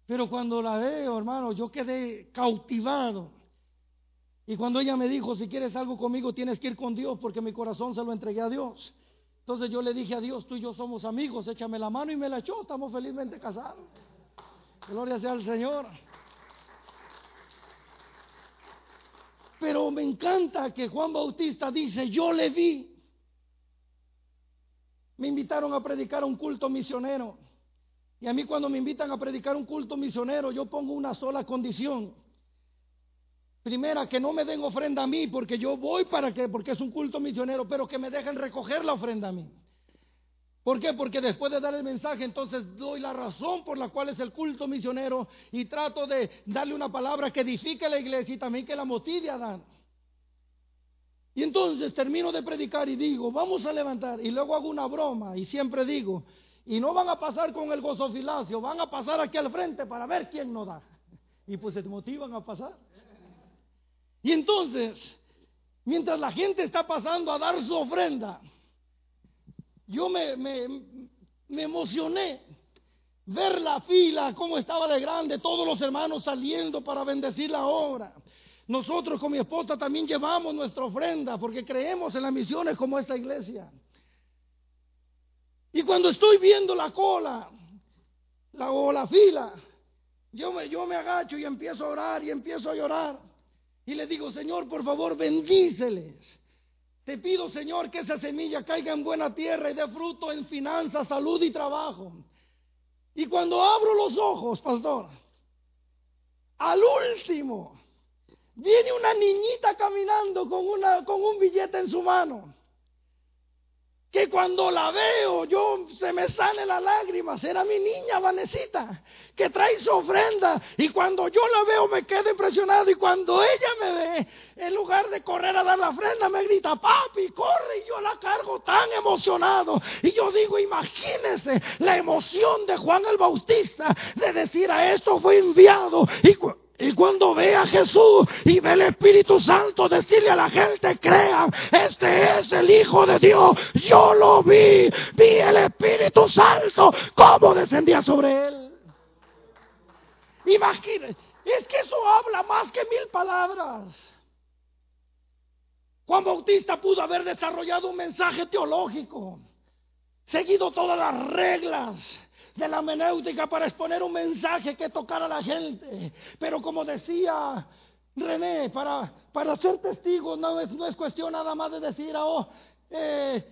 Pero cuando la veo, hermano, yo quedé cautivado. Y cuando ella me dijo, si quieres algo conmigo, tienes que ir con Dios, porque mi corazón se lo entregué a Dios. Entonces yo le dije a Dios, tú y yo somos amigos, échame la mano y me la echó, estamos felizmente casados. Gloria sea al Señor. Pero me encanta que Juan Bautista dice, yo le vi. Me invitaron a predicar un culto misionero. Y a mí cuando me invitan a predicar un culto misionero, yo pongo una sola condición. Primera, que no me den ofrenda a mí, porque yo voy para que, porque es un culto misionero, pero que me dejen recoger la ofrenda a mí. ¿Por qué? Porque después de dar el mensaje, entonces doy la razón por la cual es el culto misionero y trato de darle una palabra que edifique la iglesia y también que la motive a dar. Y entonces termino de predicar y digo, vamos a levantar. Y luego hago una broma y siempre digo, y no van a pasar con el gozofilacio, van a pasar aquí al frente para ver quién no da. <laughs> Y pues se motivan a pasar. Y entonces, mientras la gente está pasando a dar su ofrenda, yo me, me, emocioné ver la fila, cómo estaba de grande, todos los hermanos saliendo para bendecir la obra. Nosotros con mi esposa también llevamos nuestra ofrenda porque creemos en las misiones como esta iglesia. Y cuando estoy viendo la cola la, o la fila, yo me, yo me agacho y empiezo a orar y empiezo a llorar. Y le digo, Señor, por favor, bendíceles. Te pido, Señor, que esa semilla caiga en buena tierra y dé fruto en finanzas, salud y trabajo. Y cuando abro los ojos, pastor, al último, viene una niñita caminando con, una, con un billete en su mano que cuando la veo yo se me sale la lágrima. Era mi niña Vanesita que trae su ofrenda y cuando yo la veo me quedo impresionado y cuando ella me ve, en lugar de correr a dar la ofrenda, me grita, papi, corre y yo la cargo tan emocionado. Y yo digo, imagínense la emoción de Juan el Bautista de decir a esto fue enviado y y cuando ve a Jesús y ve el Espíritu Santo decirle a la gente, crean, este es el Hijo de Dios. Yo lo vi, vi el Espíritu Santo, cómo descendía sobre él. Imagínense, es que eso habla más que mil palabras. Juan Bautista pudo haber desarrollado un mensaje teológico, seguido todas las reglas de la menéutica para exponer un mensaje que tocara a la gente. Pero como decía René, para, para ser testigo no es, no es cuestión nada más de decir, oh, eh,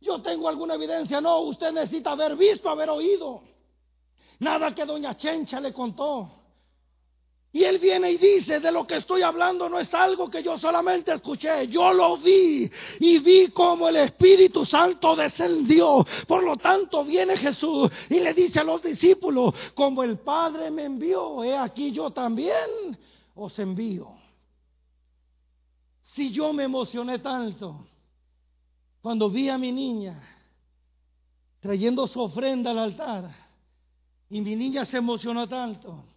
yo tengo alguna evidencia. No, usted necesita haber visto, haber oído. Nada que doña Chencha le contó. Y él viene y dice, de lo que estoy hablando no es algo que yo solamente escuché, yo lo vi y vi como el Espíritu Santo descendió. Por lo tanto viene Jesús y le dice a los discípulos, como el Padre me envió, he aquí yo también os envío. Si yo me emocioné tanto cuando vi a mi niña trayendo su ofrenda al altar y mi niña se emocionó tanto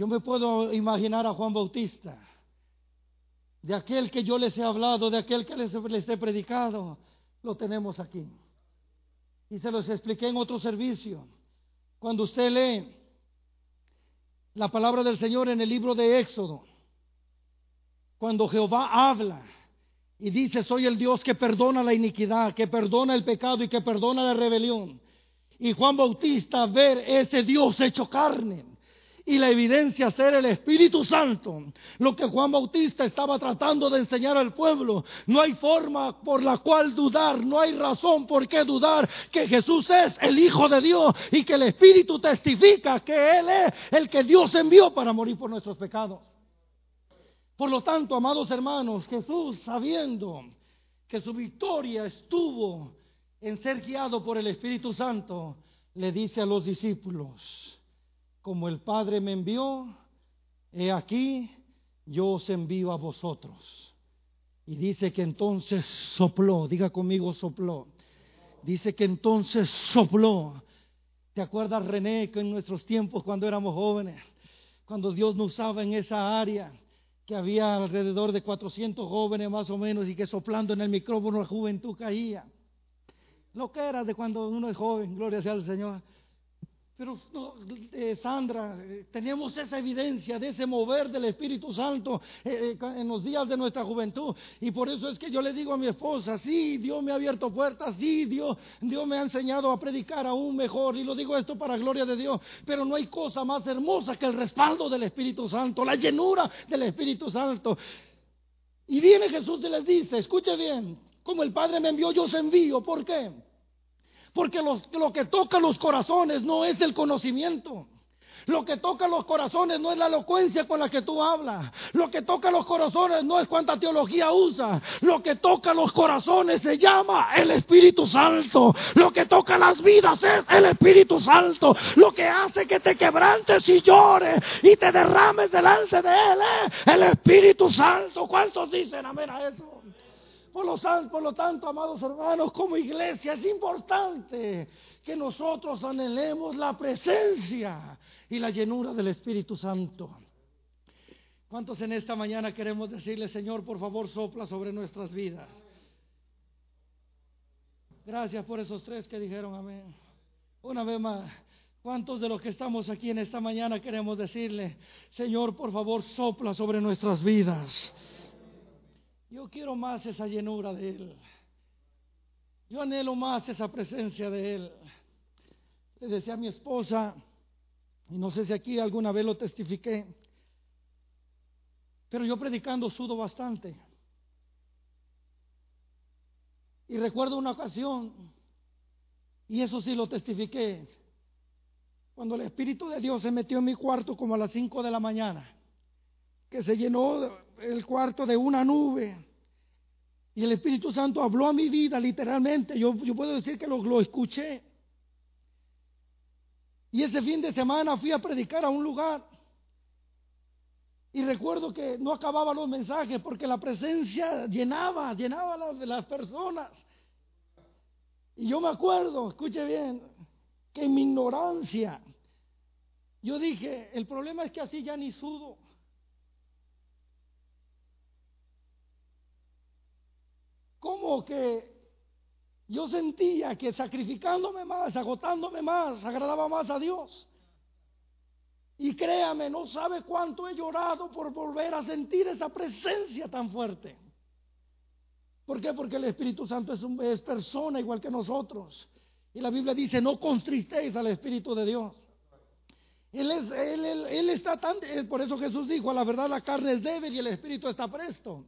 yo me puedo imaginar a Juan Bautista, de aquel que yo les he hablado, de aquel que les, he predicado, lo tenemos aquí. Y se los expliqué en otro servicio. Cuando usted lee la palabra del Señor en el libro de Éxodo, cuando Jehová habla y dice, soy el Dios que perdona la iniquidad, que perdona el pecado y que perdona la rebelión. Y Juan Bautista ver ese Dios hecho carne y la evidencia ser el Espíritu Santo, lo que Juan Bautista estaba tratando de enseñar al pueblo. No hay forma por la cual dudar, no hay razón por qué dudar que Jesús es el Hijo de Dios y que el Espíritu testifica que Él es el que Dios envió para morir por nuestros pecados. Por lo tanto, amados hermanos, Jesús, sabiendo que su victoria estuvo en ser guiado por el Espíritu Santo, le dice a los discípulos, como el Padre me envió, he aquí, yo os envío a vosotros. Y dice que entonces sopló, diga conmigo sopló. Dice que entonces sopló. ¿Te acuerdas, René, que en nuestros tiempos, cuando éramos jóvenes, cuando Dios nos usaba en esa área, que había alrededor de 400 jóvenes más o menos y que soplando en el micrófono la juventud caía? Lo que era de cuando uno es joven, gloria sea al Señor. Pero eh, Sandra, eh, tenemos esa evidencia de ese mover del Espíritu Santo eh, en los días de nuestra juventud. Y por eso es que yo le digo a mi esposa, sí, Dios me ha abierto puertas, sí, Dios, Dios me ha enseñado a predicar aún mejor. Y lo digo esto para gloria de Dios. Pero no hay cosa más hermosa que el respaldo del Espíritu Santo, la llenura del Espíritu Santo. Y viene Jesús y les dice, escuche bien, como el Padre me envió, yo os envío. ¿Por qué? Porque lo que toca los corazones no es el conocimiento. Lo que toca los corazones no es la elocuencia con la que tú hablas. Lo que toca los corazones no es cuánta teología usa. Lo que toca los corazones se llama el Espíritu Santo. Lo que toca las vidas es el Espíritu Santo. Lo que hace que te quebrantes y llores y te derrames delante de Él es el Espíritu Santo. ¿Cuántos dicen amén a eso? Por lo, tanto, amados hermanos, como iglesia es importante que nosotros anhelemos la presencia y la llenura del Espíritu Santo. ¿Cuántos en esta mañana queremos decirle, Señor, por favor, sopla sobre nuestras vidas? Gracias por esos tres que dijeron amén. Una vez más, ¿cuántos de los que estamos aquí en esta mañana queremos decirle, Señor, por favor, sopla sobre nuestras vidas? Yo quiero más esa llenura de Él. Yo anhelo más esa presencia de Él. Le decía a mi esposa, y no sé si aquí alguna vez lo testifiqué, pero yo predicando sudo bastante. Y recuerdo una ocasión, y eso sí lo testifiqué, cuando el Espíritu de Dios se metió en mi cuarto como a las 5 de la mañana, que se llenó el cuarto de una nube. Y el Espíritu Santo habló a mi vida literalmente. Yo, yo puedo decir que lo, lo escuché. Y ese fin de semana fui a predicar a un lugar. Y recuerdo que no acababa los mensajes porque la presencia llenaba, llenaba las, las personas. Y yo me acuerdo, escuche bien, que en mi ignorancia, yo dije, el problema es que así ya ni sudo. Como que yo sentía que sacrificándome más, agotándome más, agradaba más a Dios. Y créame, no sabe cuánto he llorado por volver a sentir esa presencia tan fuerte. ¿Por qué? Porque el Espíritu Santo es, es persona igual que nosotros. Y la Biblia dice, no constristéis al Espíritu de Dios. Él, es, él, él, está tan, por eso Jesús dijo, a la verdad la carne es débil y el Espíritu está presto.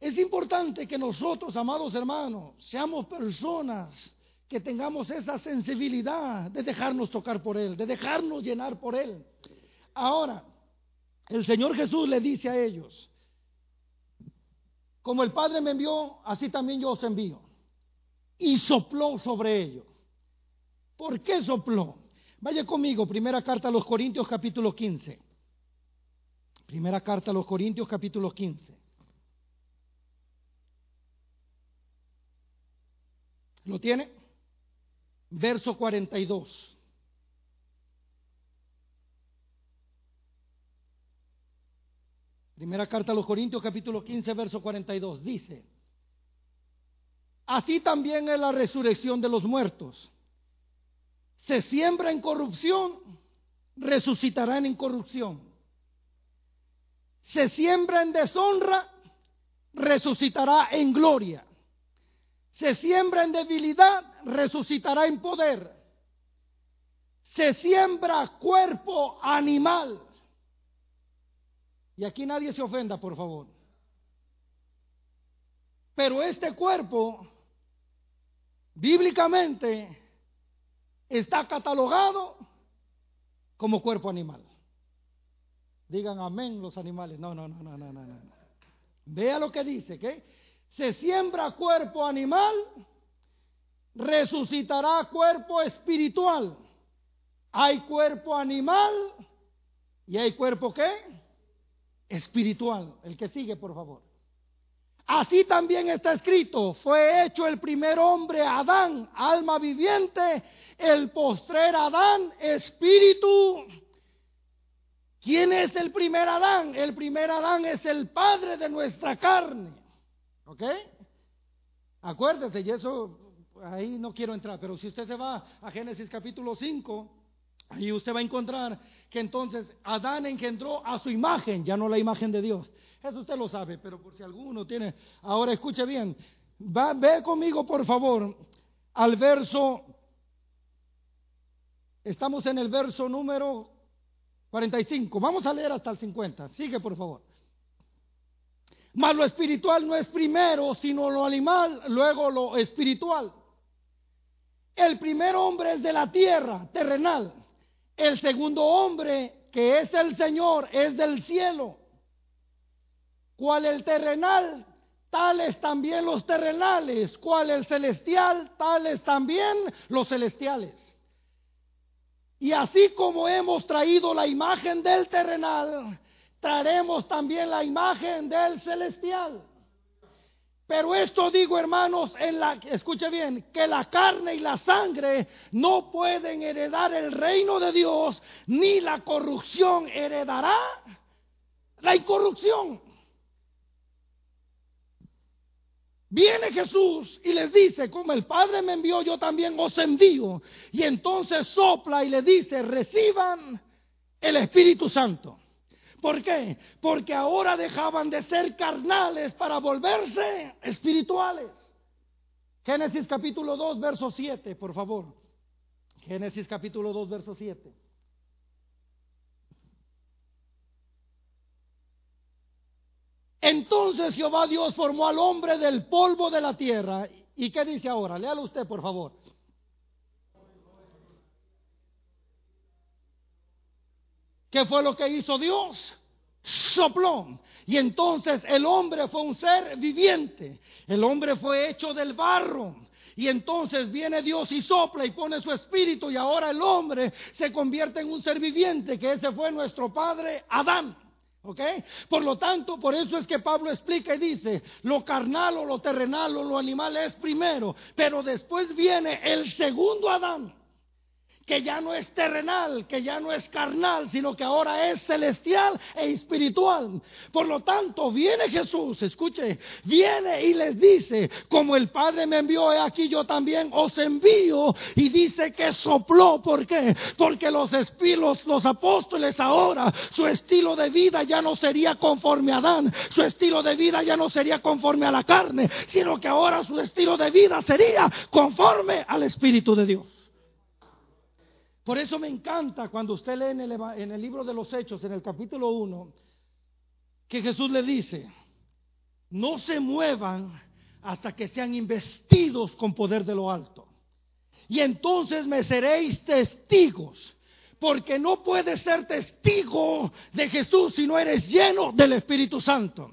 Es importante que nosotros, amados hermanos, seamos personas que tengamos esa sensibilidad de dejarnos tocar por Él, de dejarnos llenar por Él. Ahora, el Señor Jesús le dice a ellos, como el Padre me envió, así también yo os envío. Y sopló sobre ellos. ¿Por qué sopló? Vaya conmigo, primera carta a los Corintios capítulo 15. Primera carta a los Corintios capítulo 15. ¿Lo tiene? Verso 42. Primera carta a los Corintios capítulo 15, verso 42. Dice, así también es la resurrección de los muertos. Se siembra en corrupción, resucitará en incorrupción. Se siembra en deshonra, resucitará en gloria se siembra en debilidad, resucitará en poder. Se siembra cuerpo animal. Y aquí nadie se ofenda, por favor. Pero este cuerpo, bíblicamente, está catalogado como cuerpo animal. Digan amén los animales. No, no, no, no, no, no. Vea lo que dice, ¿qué? Se siembra cuerpo animal, resucitará cuerpo espiritual. Hay cuerpo animal y hay cuerpo qué? Espiritual. El que sigue, por favor. Así también está escrito, fue hecho el primer hombre Adán, alma viviente, el postrer Adán, espíritu. ¿Quién es el primer Adán? El primer Adán es el padre de nuestra carne. ¿Ok? Acuérdese, y eso ahí no quiero entrar, pero si usted se va a Génesis capítulo 5, ahí usted va a encontrar que entonces Adán engendró a su imagen, ya no la imagen de Dios. Eso usted lo sabe, pero por si alguno tiene, ahora escuche bien, va, ve conmigo por favor al verso, estamos en el verso número 45, vamos a leer hasta el 50, sigue por favor. Mas lo espiritual no es primero, sino lo animal, luego lo espiritual. El primer hombre es de la tierra, terrenal. El segundo hombre, que es el Señor, es del cielo. Cual el terrenal, tales también los terrenales. Cual el celestial, tales también los celestiales. Y así como hemos traído la imagen del terrenal, traeremos también la imagen del celestial. Pero esto digo, hermanos, en la escuche bien, que la carne y la sangre no pueden heredar el reino de Dios, ni la corrupción heredará la incorrupción. Viene Jesús y les dice, como el Padre me envió, yo también os envío. Y entonces sopla y le dice, reciban el Espíritu Santo. ¿Por qué? Porque ahora dejaban de ser carnales para volverse espirituales. Génesis capítulo 2, verso 7, por favor. Génesis capítulo 2, verso 7. Entonces Jehová Dios formó al hombre del polvo de la tierra. ¿Y qué dice ahora? Léalo usted, por favor. ¿Qué fue lo que hizo Dios? Sopló. Y entonces el hombre fue un ser viviente. El hombre fue hecho del barro. Y entonces viene Dios y sopla y pone su espíritu y ahora el hombre se convierte en un ser viviente, que ese fue nuestro padre Adán. ¿Ok? Por lo tanto, por eso es que Pablo explica y dice, lo carnal o lo terrenal o lo animal es primero, pero después viene el segundo Adán que ya no es terrenal, que ya no es carnal, sino que ahora es celestial e espiritual. Por lo tanto, viene Jesús, escuche, viene y les dice, como el Padre me envió, aquí yo también os envío, y dice que sopló, ¿por qué? Porque los espilos, los apóstoles ahora, su estilo de vida ya no sería conforme a Adán, su estilo de vida ya no sería conforme a la carne, sino que ahora su estilo de vida sería conforme al Espíritu de Dios. Por eso me encanta cuando usted lee en el, en el libro de los Hechos, en el capítulo 1, que Jesús le dice, no se muevan hasta que sean investidos con poder de lo alto. Y entonces me seréis testigos, porque no puedes ser testigo de Jesús si no eres lleno del Espíritu Santo.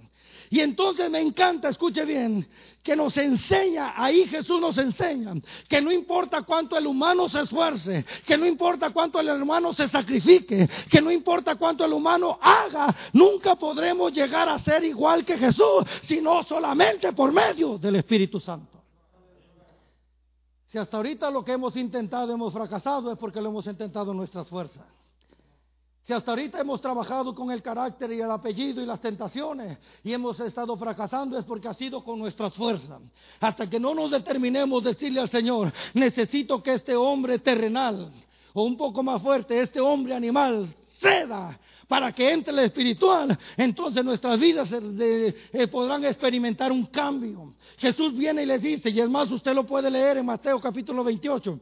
Y entonces me encanta, escuche bien, que nos enseña, ahí Jesús nos enseña, que no importa cuánto el humano se esfuerce, que no importa cuánto el humano se sacrifique, que no importa cuánto el humano haga, nunca podremos llegar a ser igual que Jesús, sino solamente por medio del Espíritu Santo. Si hasta ahorita lo que hemos intentado hemos fracasado es porque lo hemos intentado en nuestras fuerzas. Si hasta ahorita hemos trabajado con el carácter y el apellido y las tentaciones y hemos estado fracasando es porque ha sido con nuestras fuerzas. Hasta que no nos determinemos decirle al Señor, necesito que este hombre terrenal o un poco más fuerte, este hombre animal ceda para que entre el espiritual, entonces nuestras vidas eh, podrán experimentar un cambio. Jesús viene y les dice, y es más, usted lo puede leer en Mateo capítulo 28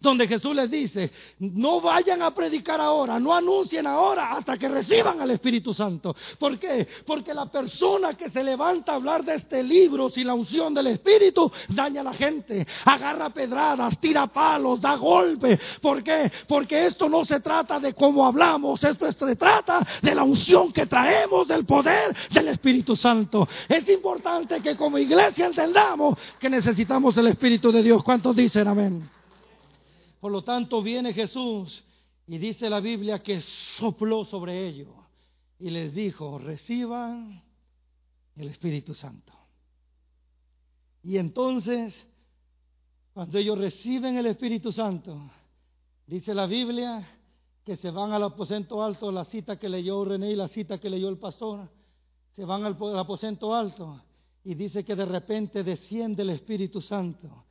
donde Jesús les dice, no vayan a predicar ahora, no anuncien ahora hasta que reciban al Espíritu Santo. ¿Por qué? Porque la persona que se levanta a hablar de este libro sin la unción del Espíritu daña a la gente, agarra pedradas, tira palos, da golpes. ¿Por qué? Porque esto no se trata de cómo hablamos, esto se trata de la unción que traemos del poder del Espíritu Santo. Es importante que como iglesia entendamos que necesitamos el Espíritu de Dios. ¿Cuántos dicen amén? Por lo tanto, viene Jesús y dice la Biblia que sopló sobre ellos y les dijo, reciban el Espíritu Santo. Y entonces, cuando ellos reciben el Espíritu Santo, dice la Biblia que se van al aposento alto, la cita que leyó René y la cita que leyó el pastor, se van al aposento alto y dice que de repente desciende el Espíritu Santo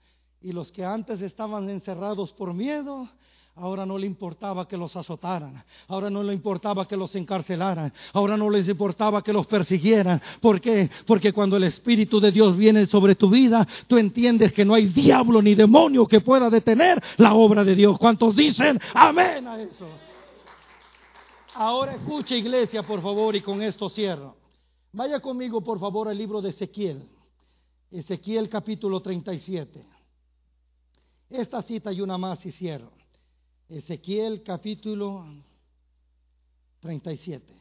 Y los que antes estaban encerrados por miedo, Ahora no le importaba que los azotaran, ahora no le importaba que los encarcelaran, ahora no les importaba que los persiguieran. ¿Por qué? Porque cuando el Espíritu de Dios viene sobre tu vida, tú entiendes que no hay diablo ni demonio que pueda detener la obra de Dios. ¿Cuántos dicen amén a eso? Ahora escucha iglesia, por favor, y con esto cierro. Vaya conmigo, por favor, al libro de Ezequiel. Ezequiel capítulo 37. Esta cita y una más y cierro. Ezequiel capítulo 37.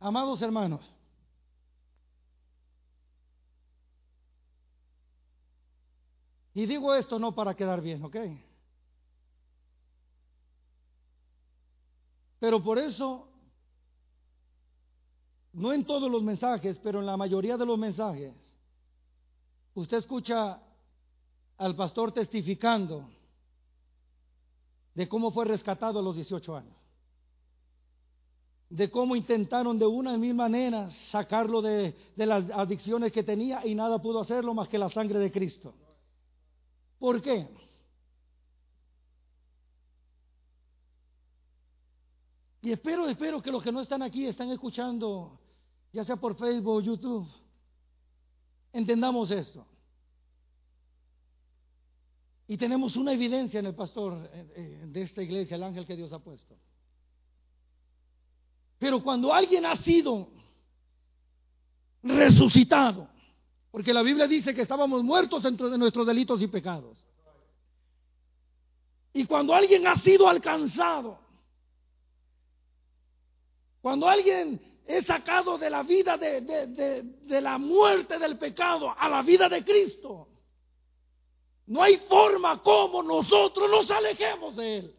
Amados hermanos, y digo esto no para quedar bien, ¿ok? Pero por eso, no en todos los mensajes, pero en la mayoría de los mensajes, Usted escucha al pastor testificando de cómo fue rescatado a los 18 años, de cómo intentaron de una y mil maneras sacarlo de, de las adicciones que tenía y nada pudo hacerlo más que la sangre de Cristo. ¿Por qué? Y espero, espero que los que no están aquí están escuchando, ya sea por Facebook o YouTube, Entendamos esto. Y tenemos una evidencia en el pastor eh, eh, de esta iglesia, el ángel que Dios ha puesto. Pero cuando alguien ha sido resucitado, porque la Biblia dice que estábamos muertos entre nuestros delitos y pecados. Y cuando alguien ha sido alcanzado, cuando alguien es sacado de la vida de, de, la muerte del pecado a la vida de Cristo. No hay forma como nosotros nos alejemos de Él.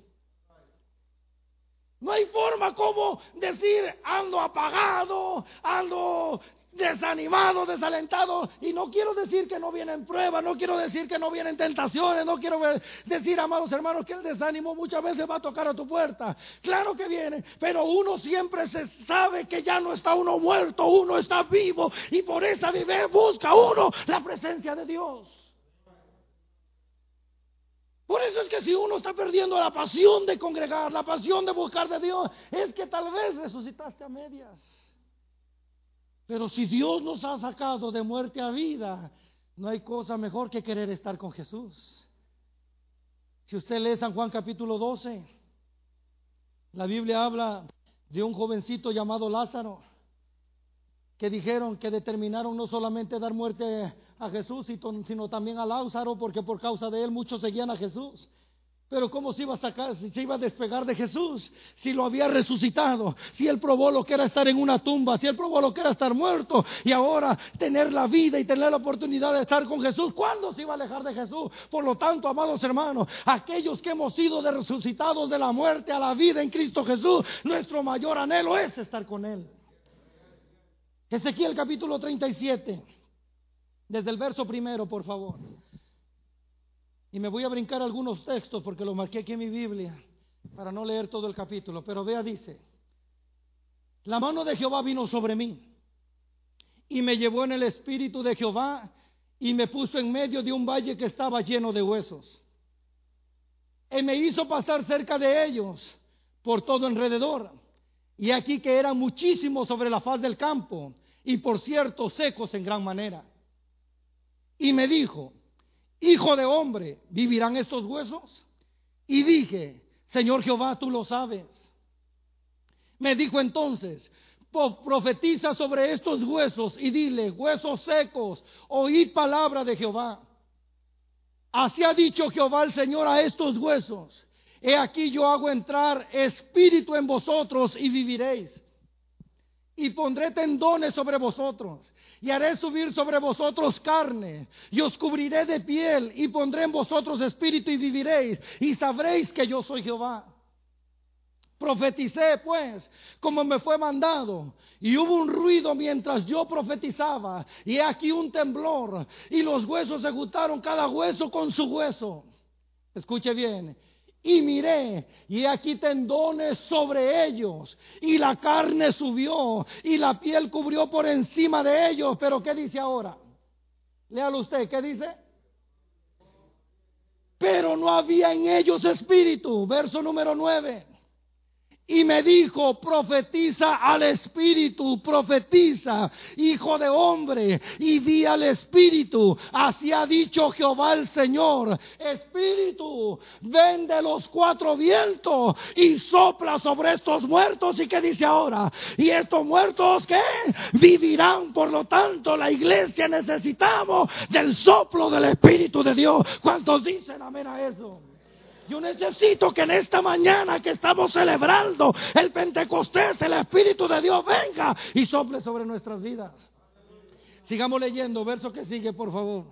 No hay forma como decir ando apagado, ando desanimado, desalentado. Y no quiero decir que no vienen pruebas, no quiero decir que no vienen tentaciones, no quiero decir, amados hermanos, que el desánimo muchas veces va a tocar a tu puerta. Claro que viene, pero uno siempre se sabe que ya no está uno muerto, uno está vivo. Y por esa vive busca uno la presencia de Dios. Por eso es que si uno está perdiendo la pasión de congregar, la pasión de buscar de Dios, es que tal vez resucitaste a medias. Pero si Dios nos ha sacado de muerte a vida, no hay cosa mejor que querer estar con Jesús. Si usted lee San Juan capítulo 12, la Biblia habla de un jovencito llamado Lázaro, que dijeron que determinaron no solamente dar muerte a Jesús, sino también a Lázaro, porque por causa de él muchos seguían a Jesús. Pero ¿cómo se iba a sacar, se iba a despegar de Jesús? Si lo había resucitado, si él probó lo que era estar en una tumba, si él probó lo que era estar muerto y ahora tener la vida y tener la oportunidad de estar con Jesús, ¿cuándo se iba a alejar de Jesús? Por lo tanto, amados hermanos, aquellos que hemos sido resucitados de la muerte a la vida en Cristo Jesús, nuestro mayor anhelo es estar con Él. Ezequiel capítulo 37, desde el verso primero, por favor. Y me voy a brincar algunos textos porque los marqué aquí en mi Biblia para no leer todo el capítulo. Pero vea, dice, la mano de Jehová vino sobre mí y me llevó en el espíritu de Jehová y me puso en medio de un valle que estaba lleno de huesos. Y me hizo pasar cerca de ellos por todo alrededor. Y aquí que eran muchísimos sobre la faz del campo y por cierto secos en gran manera. Y me dijo, Hijo de hombre, ¿vivirán estos huesos? Y dije, Señor Jehová, tú lo sabes. Me dijo entonces, profetiza sobre estos huesos y dile, huesos secos, oíd palabra de Jehová. Así ha dicho Jehová el Señor a estos huesos. He aquí yo hago entrar espíritu en vosotros y viviréis. Y pondré tendones sobre vosotros y haré subir sobre vosotros carne, y os cubriré de piel, y pondré en vosotros espíritu y viviréis, y sabréis que yo soy Jehová. Profeticé pues como me fue mandado, y hubo un ruido mientras yo profetizaba, y aquí un temblor, y los huesos se juntaron cada hueso con su hueso. Escuche bien, Y miré, y aquí tendones sobre ellos, y la carne subió, y la piel cubrió por encima de ellos. Pero ¿qué dice ahora? Léalo usted, ¿qué dice? Pero no había en ellos espíritu. Verso número 9. Y me dijo, profetiza al Espíritu, profetiza, hijo de hombre, y di al Espíritu, así ha dicho Jehová el Señor, Espíritu, ven de los cuatro vientos y sopla sobre estos muertos. ¿Y qué dice ahora? Y estos muertos que vivirán, por lo tanto, la iglesia necesitamos del soplo del Espíritu de Dios. ¿Cuántos dicen amén a eso? Yo necesito que en esta mañana que estamos celebrando el Pentecostés, el Espíritu de Dios venga y sople sobre nuestras vidas. Sigamos leyendo, verso que sigue, por favor.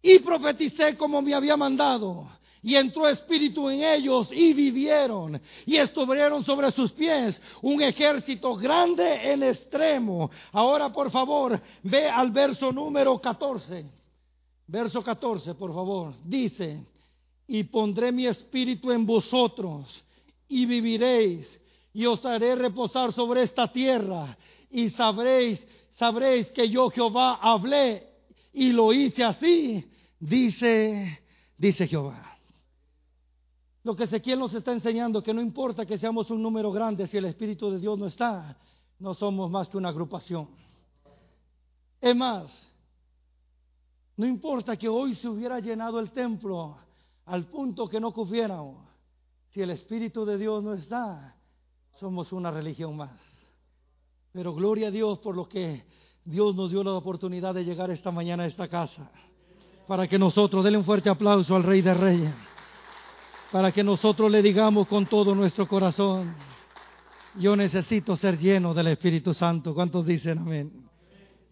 Y profeticé como me había mandado. Y entró espíritu en ellos y vivieron. Y estuvieron sobre sus pies un ejército grande en extremo. Ahora, por favor, ve al verso número 14. Verso 14, por favor. Dice, y pondré mi espíritu en vosotros y viviréis y os haré reposar sobre esta tierra y sabréis, sabréis que yo Jehová hablé y lo hice así, dice, dice Jehová. Lo que Ezequiel nos está enseñando, que no importa que seamos un número grande, si el Espíritu de Dios no está, no somos más que una agrupación. Es más, no importa que hoy se hubiera llenado el templo al punto que no cupiéramos. Si el Espíritu de Dios no está, somos una religión más. Pero gloria a Dios por lo que Dios nos dio la oportunidad de llegar esta mañana a esta casa. Para que nosotros, denle un fuerte aplauso al Rey de Reyes. Para que nosotros le digamos con todo nuestro corazón, yo necesito ser lleno del Espíritu Santo. ¿Cuántos dicen amén?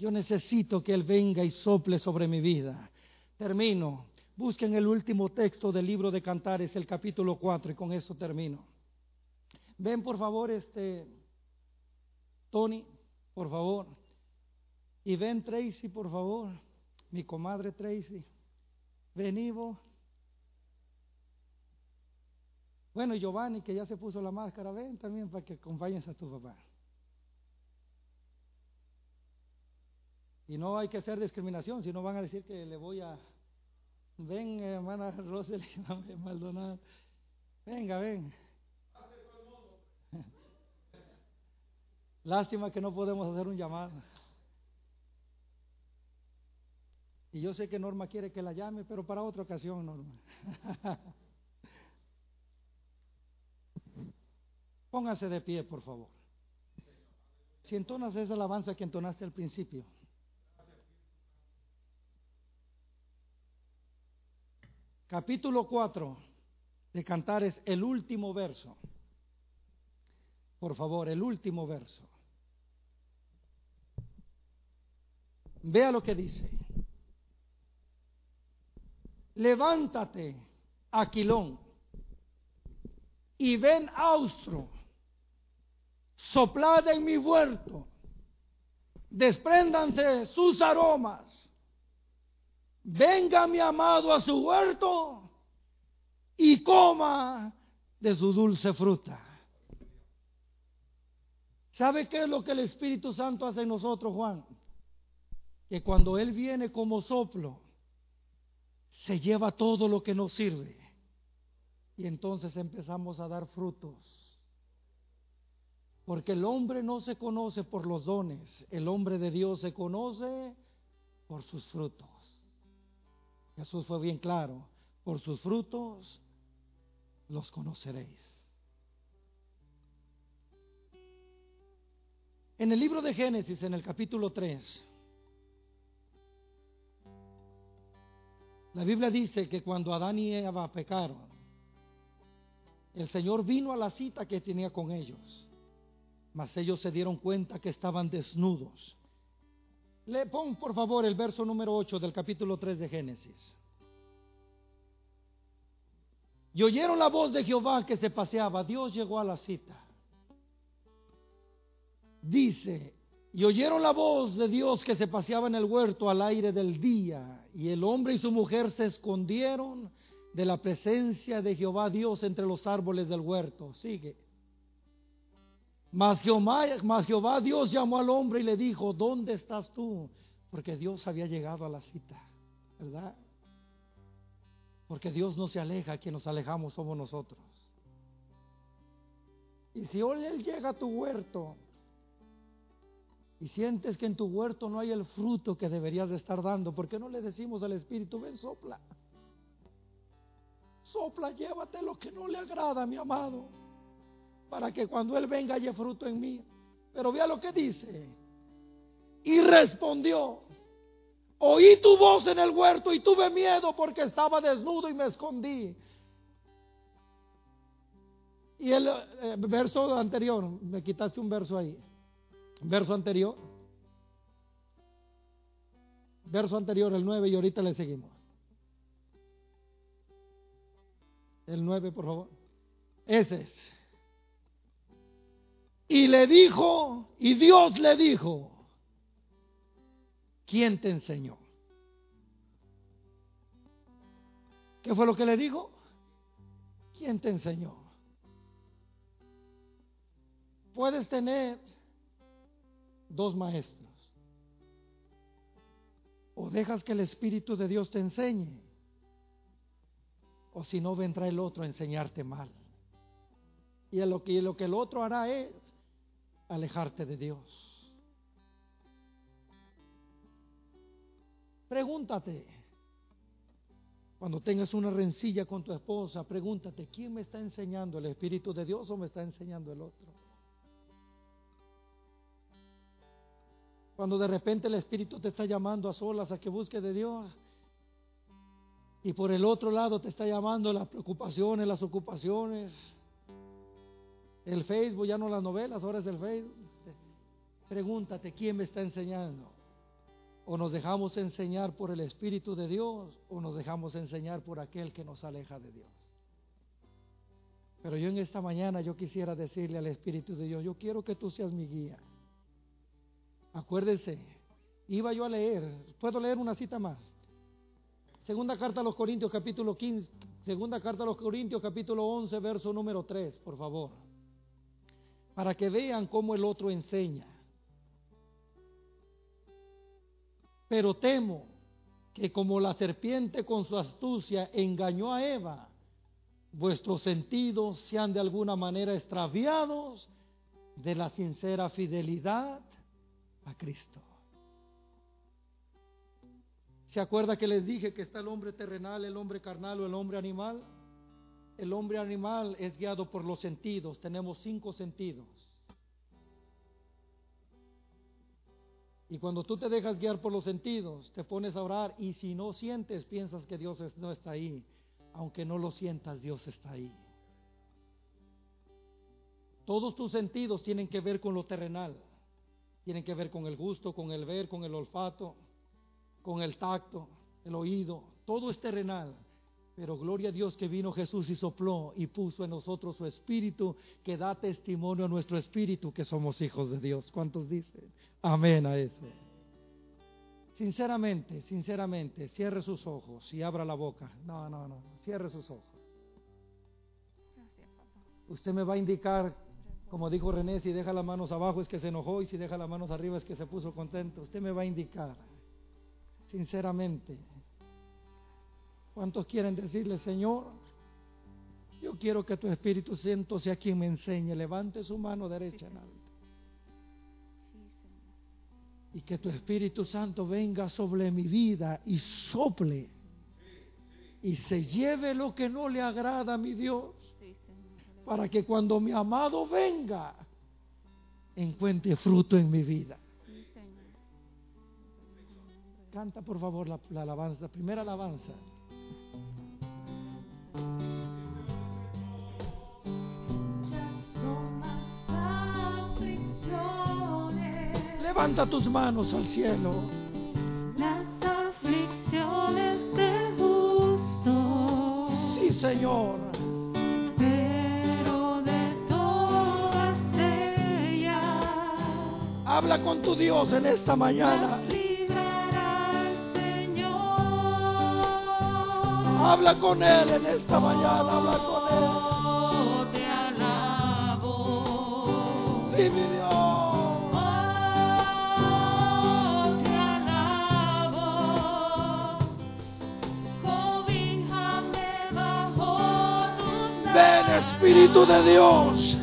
Yo necesito que Él venga y sople sobre mi vida. Termino. Busquen el último texto del libro de Cantares, el capítulo 4, y con eso termino. Ven, por favor, este, Tony, por favor. Y ven, Tracy, por favor. Mi comadre Tracy. Ven, Ivo. Bueno, Giovanni, que ya se puso la máscara, ven también para que acompañes a tu papá. Y no hay que hacer discriminación, si no van a decir que le voy a... Ven, hermana Rosely, <laughs> Maldonado. Venga, ven. <laughs> Lástima que no podemos hacer un llamado. Y yo sé que Norma quiere que la llame, pero para otra ocasión, Norma. <laughs> Póngase de pie, por favor. Si entonas esa alabanza que entonaste al principio. Capítulo 4 de Cantares, el último verso. Por favor, el último verso. Vea lo que dice. Levántate, Aquilón, y ven austro, soplad en mi huerto, despréndanse sus aromas venga mi amado a su huerto y coma de su dulce fruta. ¿Sabe qué es lo que el Espíritu Santo hace en nosotros, Juan? Que cuando Él viene como soplo, se lleva todo lo que nos sirve. Y entonces empezamos a dar frutos. Porque el hombre no se conoce por los dones, el hombre de Dios se conoce por sus frutos. Jesús fue bien claro, por sus frutos los conoceréis. En el libro de Génesis, en el capítulo 3, la Biblia dice que cuando Adán y Eva pecaron, el Señor vino a la cita que tenía con ellos, mas ellos se dieron cuenta que estaban desnudos le pon por favor el verso número 8 del capítulo 3 de Génesis. Y oyeron la voz de Jehová que se paseaba. Dios llegó a la cita. Dice, y oyeron la voz de Dios que se paseaba en el huerto al aire del día. Y el hombre y su mujer se escondieron de la presencia de Jehová Dios entre los árboles del huerto. Sigue. Mas Jehová, Dios llamó al hombre y le dijo, ¿dónde estás tú? Porque Dios había llegado a la cita, ¿verdad? Porque Dios no se aleja, quien nos alejamos somos nosotros. Y si hoy Él llega a tu huerto y sientes que en tu huerto no hay el fruto que deberías de estar dando, ¿por qué no le decimos al Espíritu, ven, sopla? Sopla, llévate lo que no le agrada, mi amado, para que cuando Él venga haya fruto en mí. Pero vea lo que dice. Y respondió, oí tu voz en el huerto y tuve miedo porque estaba desnudo y me escondí. Y el eh, verso anterior, me quitaste un verso ahí. Verso anterior. Verso anterior, el 9, y ahorita le seguimos. El 9, por favor. Ese es. Y le dijo, y Dios le dijo, ¿quién te enseñó? ¿Qué fue lo que le dijo? ¿Quién te enseñó? Puedes tener dos maestros. O dejas que el Espíritu de Dios te enseñe o si no vendrá el otro a enseñarte mal. Y lo que, lo que el otro hará es alejarte de Dios. Pregúntate, cuando tengas una rencilla con tu esposa, pregúntate, ¿quién me está enseñando? ¿El Espíritu de Dios o me está enseñando el otro? Cuando de repente el Espíritu te está llamando a solas a que busque de Dios, y por el otro lado te está llamando las preocupaciones, las ocupaciones. El Facebook, ya no las novelas, ahora es el Facebook. Pregúntate, ¿quién me está enseñando? O nos dejamos enseñar por el Espíritu de Dios o nos dejamos enseñar por aquel que nos aleja de Dios. Pero yo en esta mañana yo quisiera decirle al Espíritu de Dios, yo quiero que tú seas mi guía. Acuérdese, iba yo a leer, ¿puedo leer una cita más? Segunda carta a los Corintios capítulo 15, segunda carta a los Corintios capítulo 11, verso número 3, por favor. Para que vean cómo el otro enseña. Pero temo que como la serpiente con su astucia engañó a Eva, vuestros sentidos sean de alguna manera extraviados de la sincera fidelidad a Cristo. ¿Se acuerda que les dije que está el hombre terrenal, el hombre carnal o el hombre animal? El hombre animal es guiado por los sentidos. Tenemos cinco sentidos. Y cuando tú te dejas guiar por los sentidos, te pones a orar y si no sientes, piensas que Dios no está ahí. Aunque no lo sientas, Dios está ahí. Todos tus sentidos tienen que ver con lo terrenal. Tienen que ver con el gusto, con el ver, con el olfato con el tacto, el oído, todo es terrenal. Pero gloria a Dios que vino Jesús y sopló y puso en nosotros su espíritu que da testimonio a nuestro espíritu que somos hijos de Dios. ¿Cuántos dicen? Amén a eso. Sinceramente, sinceramente, cierre sus ojos y abra la boca. No, no, no, cierre sus ojos. Usted me va a indicar, como dijo René, si deja las manos abajo es que se enojó y si deja las manos arriba es que se puso contento. Usted me va a indicar sinceramente. ¿Cuántos quieren decirle, Señor, yo quiero que tu Espíritu Santo sea quien me enseñe? Levante su mano derecha en alto. Y que tu Espíritu Santo venga sobre mi vida y sople y se lleve lo que no le agrada a mi Dios. Para que cuando mi amado venga, encuentre fruto en mi vida. Canta por favor la, alabanza, la primera alabanza. Levanta tus manos al cielo. Las aflicciones de justo. Sí, Señor. Pero de todas ellas. Habla con tu Dios en esta mañana. Habla con Él en esta mañana, habla con Él. Te alabo. Sí, mi Espíritu de Dios.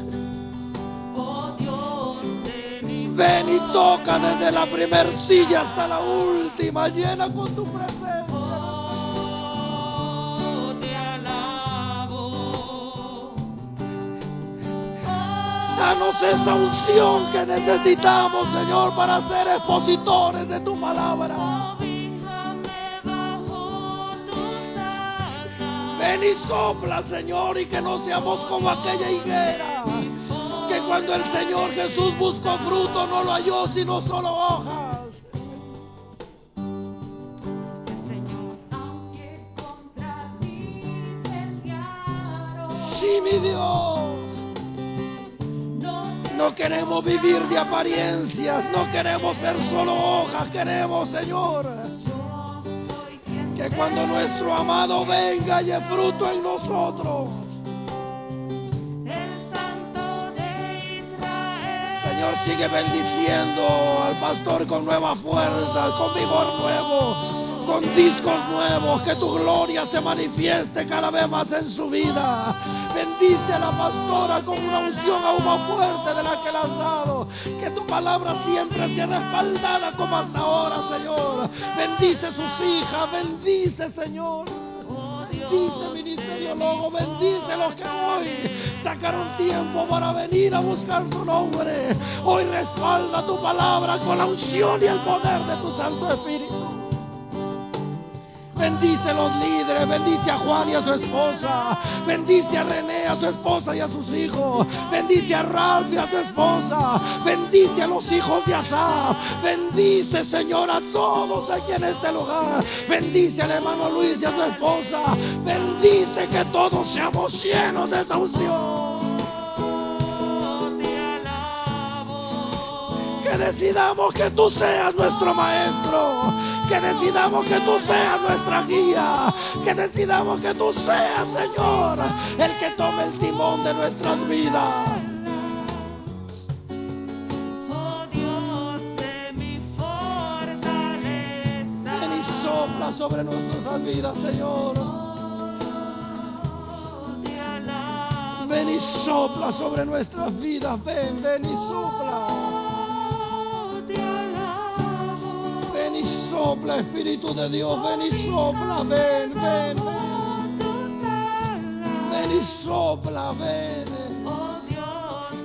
Ven y toca desde la primer silla hasta la última. Llena con tu presencia. Danos esa unción que necesitamos, Señor, para ser expositores de tu palabra. Ven y sopla, Señor, y que no seamos como aquella higuera. Que cuando el Señor Jesús buscó fruto no lo halló, sino solo hojas. Sí, mi Dios. no queremos vivir de apariencias, no queremos ser solo hojas, queremos, Señor, que cuando nuestro amado venga haya fruto en nosotros. el Santo de Israel. Señor, sigue bendiciendo al pastor con nueva fuerza, con vigor nuevo, con discos nuevos, que tu gloria se manifieste cada vez más en su vida. Bendice a la pastora con una unción aún más fuerte de la que le has dado. Que tu palabra siempre sea respaldada como hasta ahora, Señor. Bendice sus hijas, bendice, Señor. Bendice Ministerio Logo, bendice los que hoy sacaron tiempo para venir a buscar tu nombre. Hoy respalda tu palabra con la unción y el poder de tu Santo Espíritu. Bendice los líderes, bendice a Juan y a su esposa, bendice a René, a su esposa y a sus hijos, bendice a Ralph y a su esposa, bendice a los hijos de Asaf, bendice Señor a todos aquí en este lugar, bendice al hermano Luis y a su esposa, bendice que todos seamos llenos de esa unción. Que decidamos que tú seas nuestro maestro. Que decidamos que tú seas nuestra guía. Que decidamos que tú seas, Señor, el que tome el timón de nuestras vidas. Oh. Ven y sopla sobre nuestras vidas, Señor. Oh. Ven y sopla sobre nuestras vidas. Ven, ven y sopla. Ven y sopla, Espíritu de Dios. Ven y sopla. Ven, ven, ven. Y sopla, ven.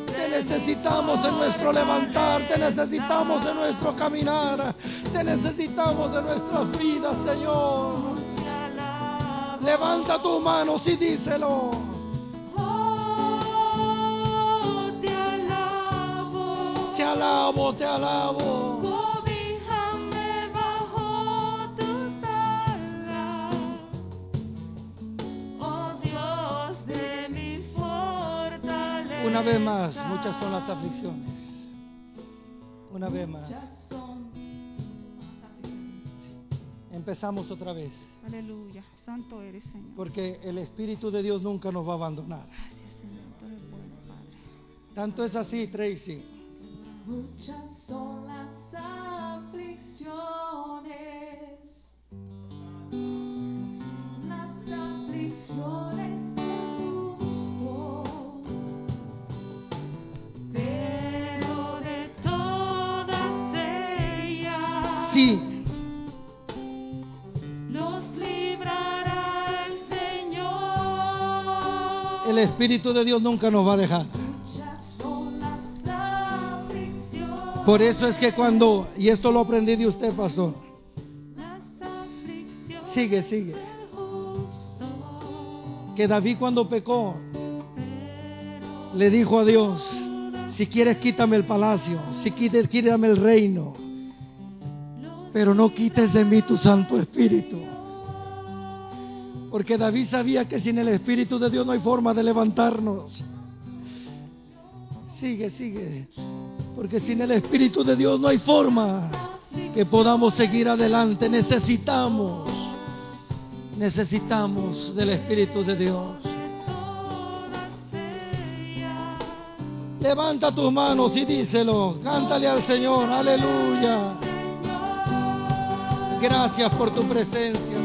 Te necesitamos en nuestro levantar, te necesitamos en nuestro caminar, te necesitamos en nuestras vidas, Señor. te alabo. Levanta tus manos y díselo. Oh, te alabo. Te alabo, Una vez más, muchas son las aflicciones. Una vez más. Empezamos otra vez, Aleluya. Santo eres, Señor. porque el Espíritu de Dios nunca nos va a abandonar. Gracias, Señor. Padre. Tanto es así, Tracy, Muchas Espíritu de Dios nunca nos va a dejar. Por eso es que cuando, y esto lo aprendí de usted, pastor, sigue, sigue, que David cuando pecó, le dijo a Dios, si quieres quítame el palacio, si quieres quítame el reino, pero no quites de mí tu Santo Espíritu. Porque David sabía que sin el Espíritu de Dios no hay forma de levantarnos. Sigue, sigue. Porque sin el Espíritu de Dios no hay forma que podamos seguir adelante. Necesitamos, Necesitamos del Espíritu de Dios. Levanta tus manos y díselo. Cántale al Señor. Aleluya. Gracias por tu presencia.